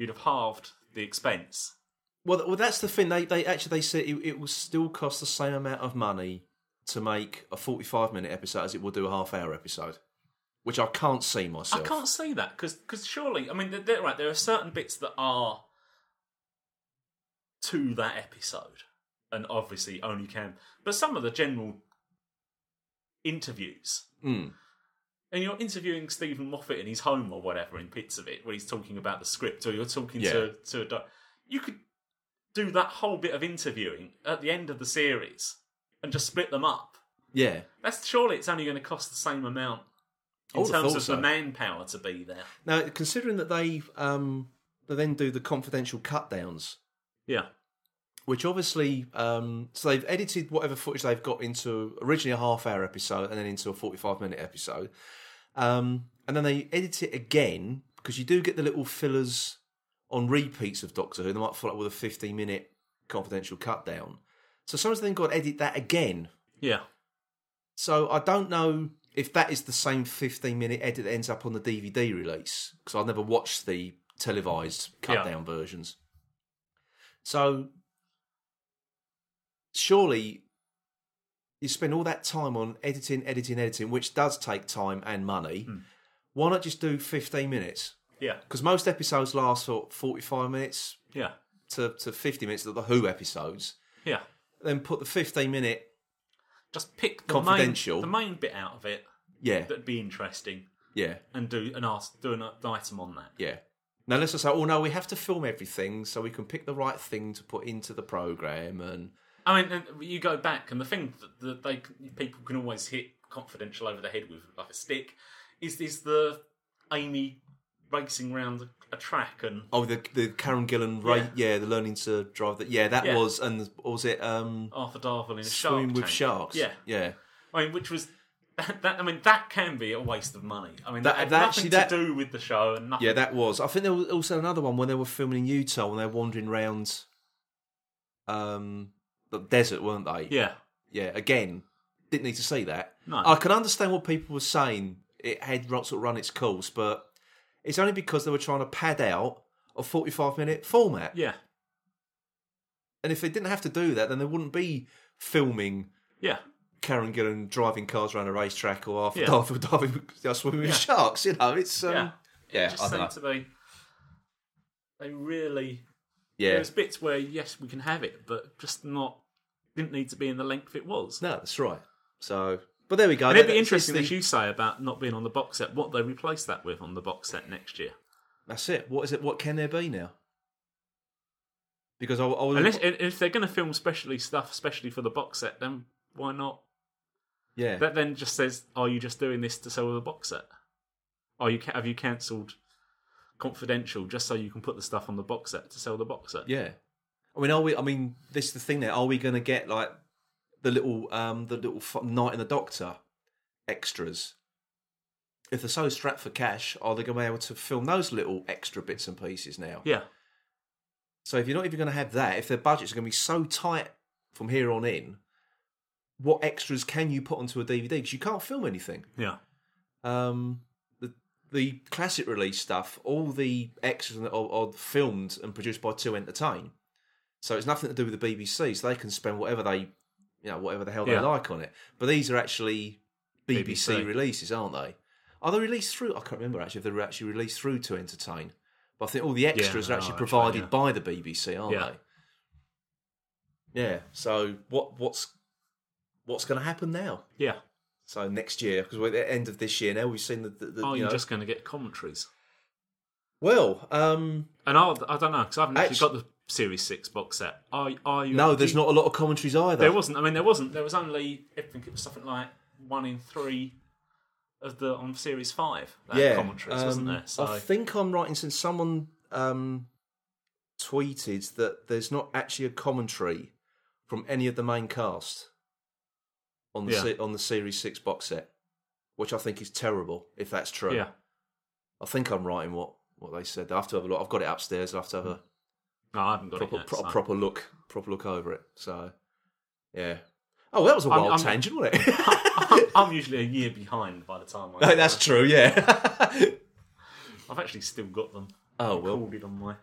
you'd have halved the expense. Well, well, that's the thing. They they actually they said it, it will still cost the same amount of money to make a forty-five minute episode as it will do a half-hour episode, which I can't see myself. I can't see that because surely, I mean, they're, they're right. There are certain bits that are to that episode, and obviously only can. But some of the general interviews, Mm. And you're interviewing Steven Moffat in his home or whatever in bits of it, where he's talking about the script, or you're talking Yeah. to to a doc- you could do that whole bit of interviewing at the end of the series and just split them up. Yeah. That's surely it's only going to cost the same amount in terms of so. the manpower to be there. Now, considering that they um they then do the confidential cut downs, Yeah. which obviously um so they've edited whatever footage they've got into originally a half hour episode and then into a 45 minute episode um and then they edit it again because you do get the little fillers on repeats of doctor who they might follow up with a 15 minute confidential cut down so someone's then got to edit that again Yeah. so i don't know if that is the same 15 minute edit that ends up on the dvd release because i've never watched the televised cut Yeah. down versions so surely you spend all that time on editing, editing, editing, which does take time and money. Hmm. Why not just do 15 minutes? Yeah. Because most episodes last for 45 minutes Yeah. to, to 50 minutes, of the Who episodes. Yeah. Then put the 15 minute, Just pick the Confidential. main, the main bit out of it yeah, that'd be interesting yeah, and do an ask do an item on that. yeah. Now let's just say, oh no, we have to film everything so we can pick the right thing to put into the program. And I mean, you go back, and the thing that, that they people can always hit confidential over the head with like a stick is is the Amy racing around a, track and oh, the the Karen Gillan, right? Yeah, the learning to drive. That yeah, that Yeah. was and was it um Arthur Darvill in swimming with tank. sharks? Yeah, yeah. I mean, which was that. I mean, that can be a waste of money. I mean, That- that, had that nothing actually- to do with the show and nothing. Yeah, that was. I think there was also another one when they were filming in Utah when they were wandering around um, the desert, weren't they? yeah, Yeah, again, didn't need to see that. No. I can understand what people were saying. It had sort of run its course, but it's only because they were trying to pad out a 45 minute format. yeah, And if they didn't have to do that, then they wouldn't be filming yeah. Karen Gillan driving cars around a racetrack or half Yeah. diving, diving know, swimming with sharks. You know, it's um, Yeah. yeah, It just I seemed know. to be. They really. Yeah. There's bits where yes, we can have it, but just not. Didn't need to be in the length it was. No, that's right. So, but there we go. And it'd be interesting, the- as you say, about not being on the box set. What they replace that with on the box set next year? That's it. What is it? What can there be now? Because I, I was Unless if they're going to film specially stuff, especially for the box set, then why not? yeah. That then just says, "Are you just doing this to sell the box set? Are you have you cancelled confidential just so you can put the stuff on the box set to sell the box set?" Yeah. I mean, are we? I mean, this is the thing. There, are we going to get like the little, um, the little f- Night and the Doctor extras? If they're so strapped for cash, are they going to be able to film those little extra bits and pieces now? Yeah, So if you're not even going to have that, if their budgets are going to be so tight from here on in, what extras can you put onto a DVD? Because you can't film anything. yeah, um, the classic release stuff, all the extras are, are filmed and produced by Two Entertain, so it's nothing to do with the BBC. So they can spend whatever they, you know, whatever the hell Yeah. they like on it. But these are actually BBC, BBC. releases, aren't they? Are they released through? I can't remember actually if they were actually released through Two Entertain. But I think all the extras they are actually are, actually, provided yeah. by the BBC, aren't Yeah. they? Yeah. So what what's what's going to happen now? yeah. So next year, because we're at the end of this year now, we've seen the. the, the Are you know, just going to get commentaries? Well, um, And I, I don't know because I haven't actually Actu- got the Series Six box set. Are, are you? no, there's you- not a lot of commentaries either. There wasn't. I mean, there wasn't. There was only. I think it was something like one in three of the on Series Five. That yeah, commentaries, wasn't um, there? So I think I'm right in saying someone um, tweeted that there's not actually a commentary from any of the main cast on the Yeah. se- on the Series Six box set, which I think is terrible. If that's true, yeah. I think I'm right in what what they said. I have to have a look. I've got it upstairs. I have to have a No, I haven't got proper it yet. pro- so. proper look proper look over it. So, yeah. Oh, that was a I'm- wild I'm- tangent, wasn't it? I'm, I'm usually a year behind by the time I. That's true, yeah. I've actually still got them oh well. recorded on my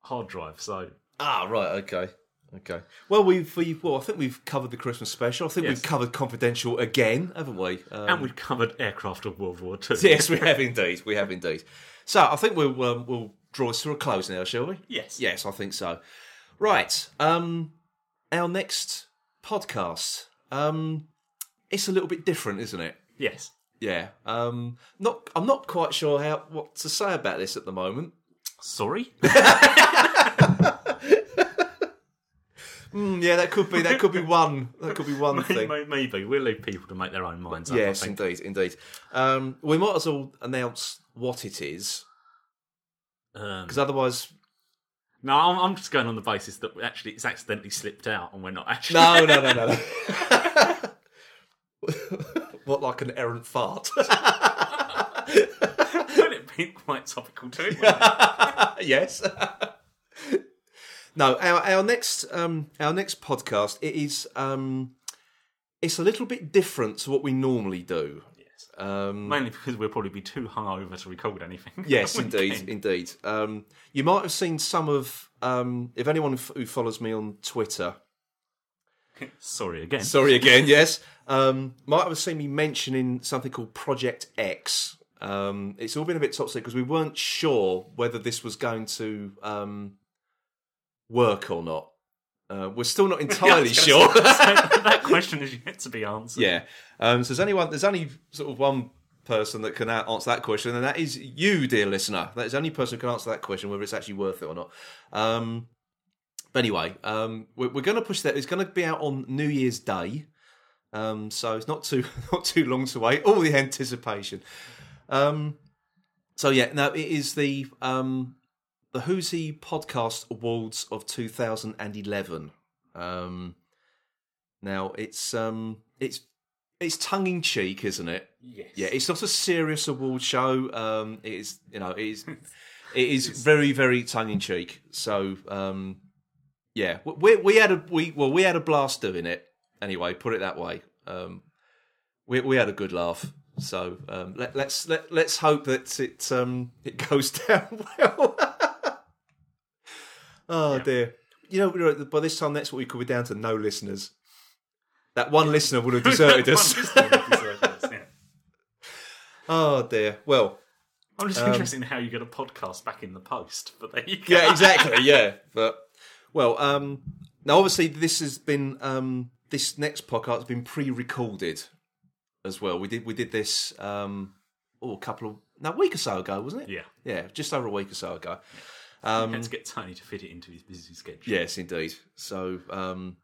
hard drive. So Ah, right. Okay. Okay. Well, we've, we've well, I think we've covered the Christmas special. I think Yes. we've covered confidential again, haven't we? Um, and we've covered aircraft of World War Two. yes, we have indeed. We have indeed. So I think we'll um, we'll draw this to a close now, shall we? Yes. Yes, I think so. Right. Um, our next podcast. Um, it's a little bit different, isn't it? Yes. Yeah. Um, not. I'm not quite sure how what to say about this at the moment. Sorry. Mm, yeah, that could be. That could be one. That could be one thing. Maybe, we'll leave people to make their own minds up. Yes, I think. indeed, indeed. Um, we might as well announce what it is, Um, because otherwise, no, I'm, I'm just going on the basis that actually it's accidentally slipped out and we're not actually. no, no, no, no. no. what, like an errant fart? Would it be quite topical too? yes. No, our our next um our next podcast it is um it's a little bit different to what we normally do. yes. Um, Mainly because we'll probably be too hungover to record anything. Yes, indeed, indeed. Um, you might have seen some of, um, if anyone f- who follows me on Twitter, Sorry again. sorry again, yes, um, might have seen me mentioning something called Project X. Um, it's all been a bit secret because we weren't sure whether this was going to um, work or not. Uh, we're still not entirely gonna sure. say, that question is yet to be answered. Yeah. Um, so there's anyone, there's only sort of one person that can answer that question, and that is you, dear listener. That is the only person who can answer that question, whether it's actually worth it or not. Um, but anyway, um, we're, we're going to push that. It's going to be out on New Year's Day, um, so it's not too not too long to wait. All the anticipation. Um, so yeah, now it is the um, the Who's He Podcast Awards of 2011. Um, now it's um, it's it's tongue in cheek, isn't it? Yes. Yeah, it's not a serious award show. Um, it is, you know, it is, it is very, very tongue in cheek. So, um, yeah, we we had a we well we had a blast doing it. Anyway, put it that way. Um, we we had a good laugh. So um, let, let's let, let's hope that it um, it goes down well. Oh Yeah. dear. You know, by this time next week we'll be down to no listeners. that one listener would have deserted us. One listener would desert us, yeah. oh dear. Well, I'm just interested in how you get a podcast back in the post, but there you go. yeah, exactly. Yeah, but well, um, now obviously this has been um, this next podcast has been pre-recorded as well. We did we did this um, oh a couple of no a week or so ago, wasn't it? Yeah. yeah, just over a week or so ago. Had to get Tony to fit it into his busy schedule. Yes, indeed. So, um,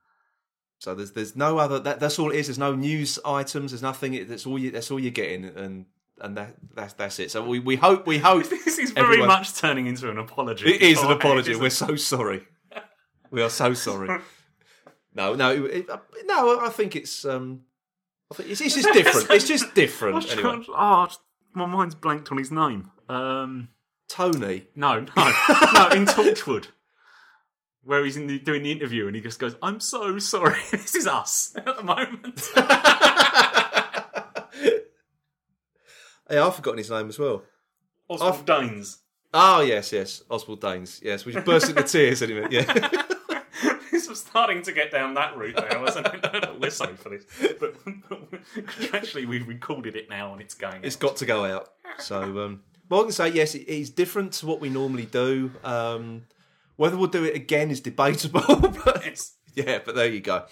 so there's there's no other. That, that's all it is. There's no news items. There's nothing. That's all you. That's all you're getting, and and that that's that's it. So we, we hope we hope This is very Everyone- much turning into an apology. it is an apology. We're so sorry. We are so sorry. No, no, it, no. I think it's um, I think it's, it's just different. It's just different. Anyway, oh, my mind's blanked on his name. Um, Tony. no, no, no. In Torchwood, where he's in the, doing the interview, and he just goes, "I'm so sorry. this is us at the moment." Yeah, I've forgotten his name as well. Oswald Danes. Oh yes, yes, Oswald Danes. Yes, we just burst into tears anyway. Yeah. this was starting to get down that route now, wasn't it? We're sorry for this, but actually we've recorded it now and it's going. it's got to go out. So, um, well, I can say yes, it is different to what we normally do. Um, whether we'll do it again is debatable, but yeah, but there you go.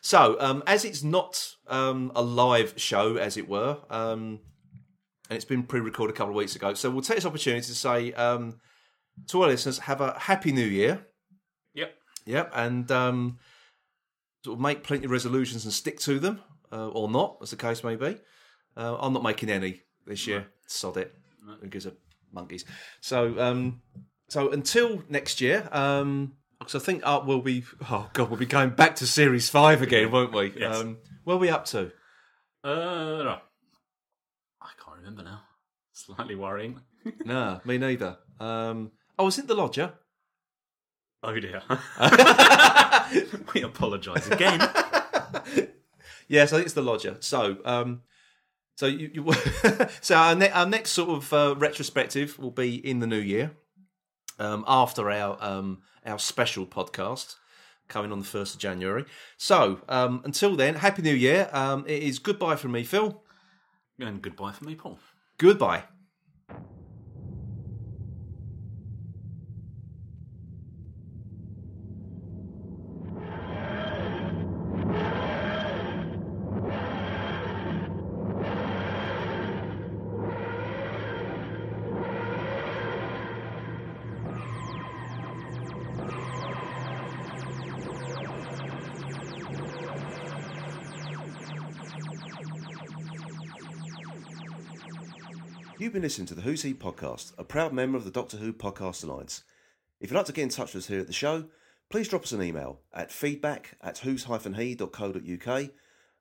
So, um, as it's not um, a live show, as it were, um, and it's been pre-recorded a couple of weeks ago, so we'll take this opportunity to say um, to our listeners, have a happy New Year. yep. Yep, and um, sort of make plenty of resolutions and stick to them, uh, or not, as the case may be. Uh, I'm not making any this year. Sod it. Who gives a monkeys? So, um, so until next year, um, because I think uh, we'll be. Oh God, we'll be going back to Series Five again, won't we? Yes. Um, where are we up to? Uh, no. I can't remember now. Slightly worrying. no, me neither. Um, oh, was it the lodger? Oh dear. we apologise again. Yes, I think it's the lodger. So, um, so you, you so our, ne- our next sort of uh, retrospective will be in the new year, um, after our um, our special podcast coming on the first of January. So, um, until then, happy New Year. Um, it is goodbye from me, Phil. and goodbye for me, Paul. Goodbye. Been listening to the Who's He podcast, a proud member of the Doctor Who Podcast Alliance. If you'd like to get in touch with us here at the show, please drop us an email at feedback at who's-he.co.uk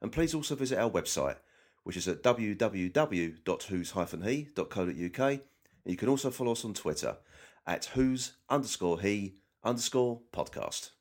and please also visit our website, which is at www.who's-he.co.uk and you can also follow us on Twitter at who's underscore he underscore podcast.